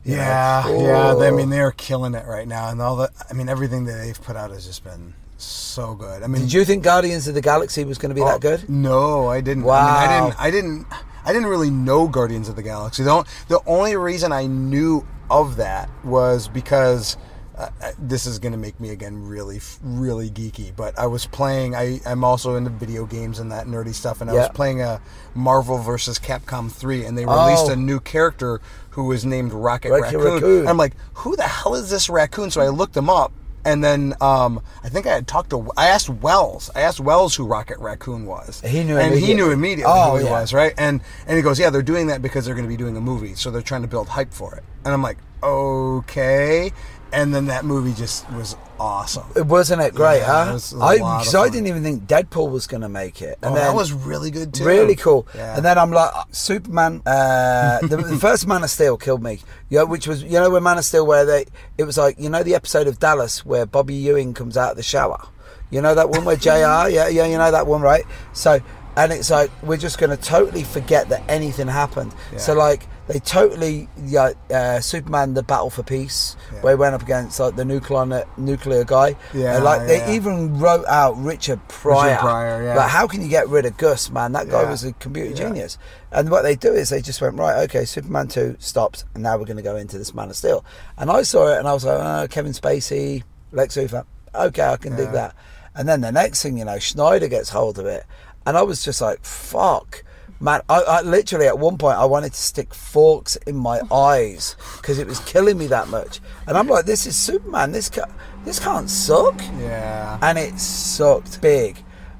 You know? Yeah, yeah. They, I Oh. mean, they're killing it right now, and all the. I mean, everything that they've put out has just been so good. I mean, Did you think Guardians of the Galaxy was going to be oh, that good? No, I didn't. I, Wow. mean, I didn't. I didn't. I didn't really know Guardians of the Galaxy. The, the only reason I knew of that was because. Uh, this is going to make me again really, really geeky. But I was playing. I, I'm also into video games and that nerdy stuff. And I was playing a Marvel versus Capcom 3, and they released Oh. a new character who was named Rocket, Rocket Raccoon. Raccoon. I'm like, who the hell is this raccoon? So I looked him up, and then um, I think I had talked to. I asked Wells. I asked Wells who Rocket Raccoon was. He knew and he knew immediately Oh, who he yeah. was, right? And and he goes, yeah, they're doing that because they're going to be doing a movie, so they're trying to build hype for it. And I'm like, okay. And then that movie just was awesome. It wasn't it great, Yeah, huh? it was I, lot of 'cause I didn't even think Deadpool was going to make it. And oh, then that was really good too. really cool. Yeah. And then I'm like, uh, Superman. Uh, the, the first Man of Steel killed me. Yeah, which was you know when Man of Steel where they it was like you know the episode of Dallas where Bobby Ewing comes out of the shower. You know that one where Jr. yeah, yeah, you know that one, right? So. And it's like we're just going to totally forget that anything happened. So like they totally, yeah, uh, Superman, the Battle for Peace, Yeah. where he went up against like the nuclear nuclear guy. Yeah, And, like they even wrote out Richard Pryor. Pryor, yeah. Like how can you get rid of Gus, man? That guy Yeah. was a computer Yeah. genius. And what they do is they just went right, okay, Superman two stops, and now we're going to go into this Man of Steel. And I saw it, and I was like, oh, Kevin Spacey, Lex Luthor, okay, I can dig that. And then the next thing you know, Snyder gets hold of it, and I was just like, fuck. Man, I, I literally at one point I wanted to stick forks in my eyes because it was killing me that much, and I'm like, "This is Superman. This ca- this can't suck." Yeah. and it sucked big.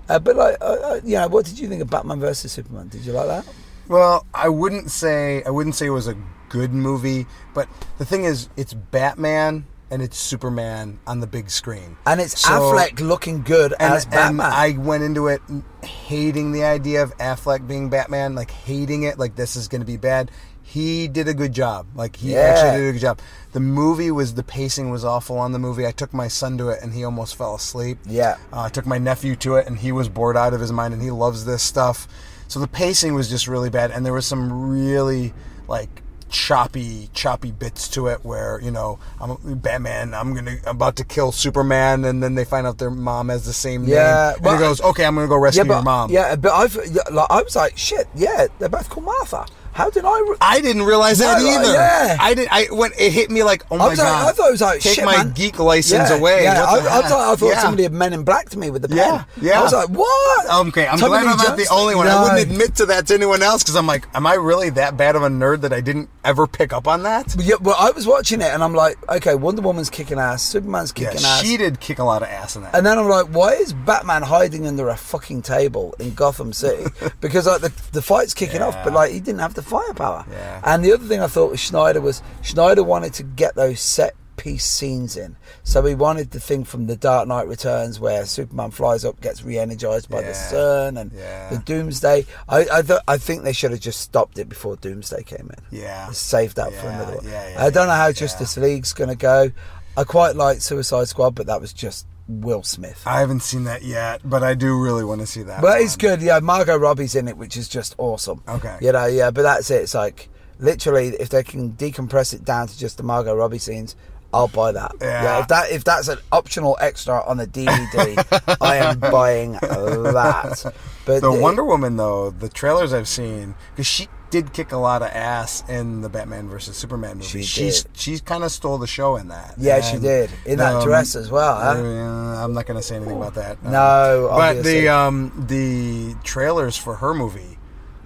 Uh, but like, uh, uh, you know, what did you think of Batman versus Superman? Did you like that? Well, I wouldn't say I wouldn't say it was a good movie, but the thing is, it's Batman and it's Superman on the big screen. And it's So- Affleck looking good and, as Batman. and I went into it hating the idea of Affleck being Batman, like hating it, like this is going to be bad. He did a good job. Like he Yeah. actually did a good job. The movie was the pacing was awful on the movie. I took my son to it and he almost fell asleep. Yeah. Uh, I took my nephew to it and he was bored out of his mind and he loves this stuff. So the pacing was just really bad and there was some really like choppy choppy bits to it where you know I'm Batman I'm gonna I'm about to kill Superman and then they find out their mom has the same Yeah, name and well, he goes okay I'm gonna go rescue yeah, but your mom yeah, but I've like, I was like, shit, yeah, they're both called Martha. How did I? Re- I didn't realize that No, either yeah. I did I when it hit me like oh I my like, god I thought it was like take shit, my man. geek license Yeah, away Yeah, I, I thought, I thought Yeah. somebody had men in black to me with the pen. Yeah, yeah. I was like, what? Okay, I'm Tommy glad Lee I'm not the only one. I wouldn't admit to that to anyone else because I'm like, am I really that bad of a nerd that I didn't ever pick up on that? Yeah, well, I was watching it and I'm like, okay, Wonder Woman's kicking ass, Superman's Yeah, kicking ass. she did kick a lot of ass in that. And then I'm like, why is Batman hiding under a fucking table in Gotham City? because like the, the fight's kicking off, but like he didn't have the firepower. Yeah. And the other thing I thought with Snyder was Snyder wanted to get those set piece scenes in. So he wanted the thing from the Dark Knight Returns where Superman flies up, gets re-energized by the Yeah. sun, and Yeah. the Doomsday. I I, th- I think they should have just stopped it before Doomsday came in. Yeah. Saved that for another one. yeah, yeah, I don't know how yeah. Justice League's going to go. I quite like Suicide Squad, but that was just Will Smith. I haven't seen that yet, but I do really want to see that. But it's good. Yeah, Margot Robbie's in it, which is just awesome. Okay. You know, yeah, but that's it. It's like literally, if they can decompress it down to just the Margot Robbie scenes, I'll buy that. Yeah. if that if that's an optional extra on a DVD, I am buying that. But The Wonder Woman, though, the trailers I've seen, because she did kick a lot of ass in the Batman versus Superman movie. She She's did. she kind of stole the show in that. Yeah, she did in that um, dress as well. Huh? uh, I'm not going to say anything about that. No, but the um the trailers for her movie,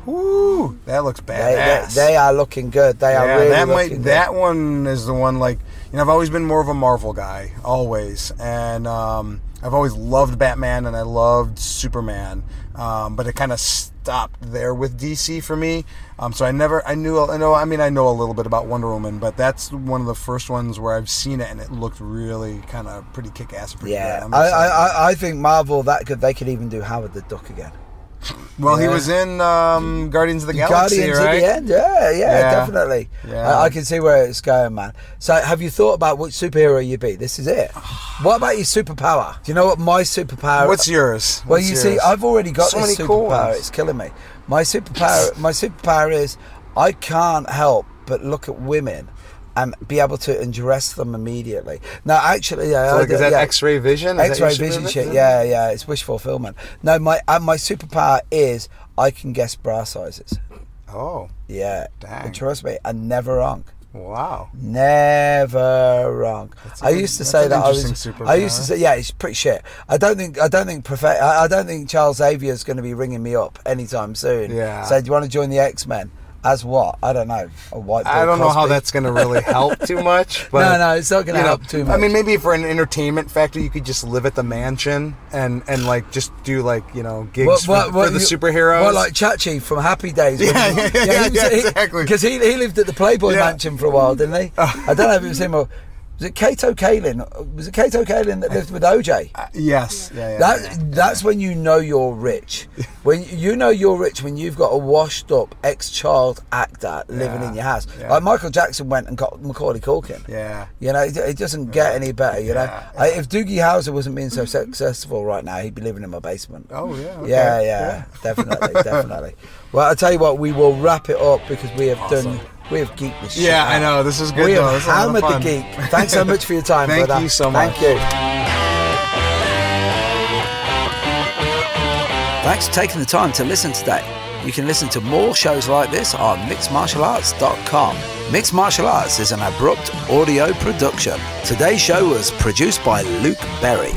whoo, that looks They, they, badass. they are looking good. They are really that looking might good. that one is the one like you know I've always been more of a Marvel guy always and um, I've always loved Batman and I loved Superman um, but it kind of stopped there with DC for me um, so I never I knew I know I mean I know a little bit about Wonder Woman but that's one of the first ones where I've seen it and it looked really kind of pretty kick ass Yeah. I. I- I think Marvel that could they could even do Howard the Duck again. Well he was in um, Guardians of the Galaxy Guardians right at the end, yeah, yeah, Yeah. definitely. Yeah. I, I can see where it's going, man. So, have you thought about which superhero you'd be? This is it. what about your superpower? Do you know what my superpower? What's yours? Well, What's you see. I've already got So this cool superpower. it's killing me. My superpower, my superpower is I can't help but look at women and be able to undress them immediately. Now, actually, I So, like, is that yeah. X-ray vision? Is X-ray vision shit. Yeah, yeah. It's wish fulfillment. No, my uh, my superpower is I can guess bra sizes. Oh, Yeah, Dang. and trust me, I'm never wrong. wow. Never wrong. I used to say that I was. interesting I used to say, yeah, it's pretty shit. I don't think. I don't think. I I don't think Charles Xavier is going to be ringing me up anytime soon. Yeah. Say, do you want to join the X Men? As what? I don't know. A white. I don't know how that's going to really help too much. But, no, no, it's not going to you know, help too much. I mean, maybe for an entertainment factor, you could just live at the mansion and and like just do like you know gigs for, for the you- superheroes. Well, like Chachi from Happy Days. Yeah, he- yeah, yeah, yeah, exactly. Because he, he lived at the Playboy Yeah. Mansion for a while, didn't he? I don't know if it was him or. Was it Kato Kaelin? Was it Kato Kaelin that lived with OJ? Uh, yes. Yeah, yeah, That yeah. that's when you know you're rich. When you know you're rich when you've got a washed up ex child actor living in your house. Like Michael Jackson went and got Macaulay Culkin. Yeah. You know, it, it doesn't get any better. You know, I, if Doogie Howser wasn't being so successful right now, he'd be living in my basement. Oh yeah. okay, Yeah, yeah, definitely, definitely. Well, I tell you what, we will wrap it up because we have done, we have geeked this. shit Yeah, I know. This is good. We though. have This is a lot of hammered the fun. geek. Thanks so much for your time, Thank brother. you so much. Thank you. Thanks for taking the time to listen today. You can listen to more shows like this on mixedmartialarts.com. Mixed Martial Arts is an abrupt audio production. Today's show was produced by Luke Berry.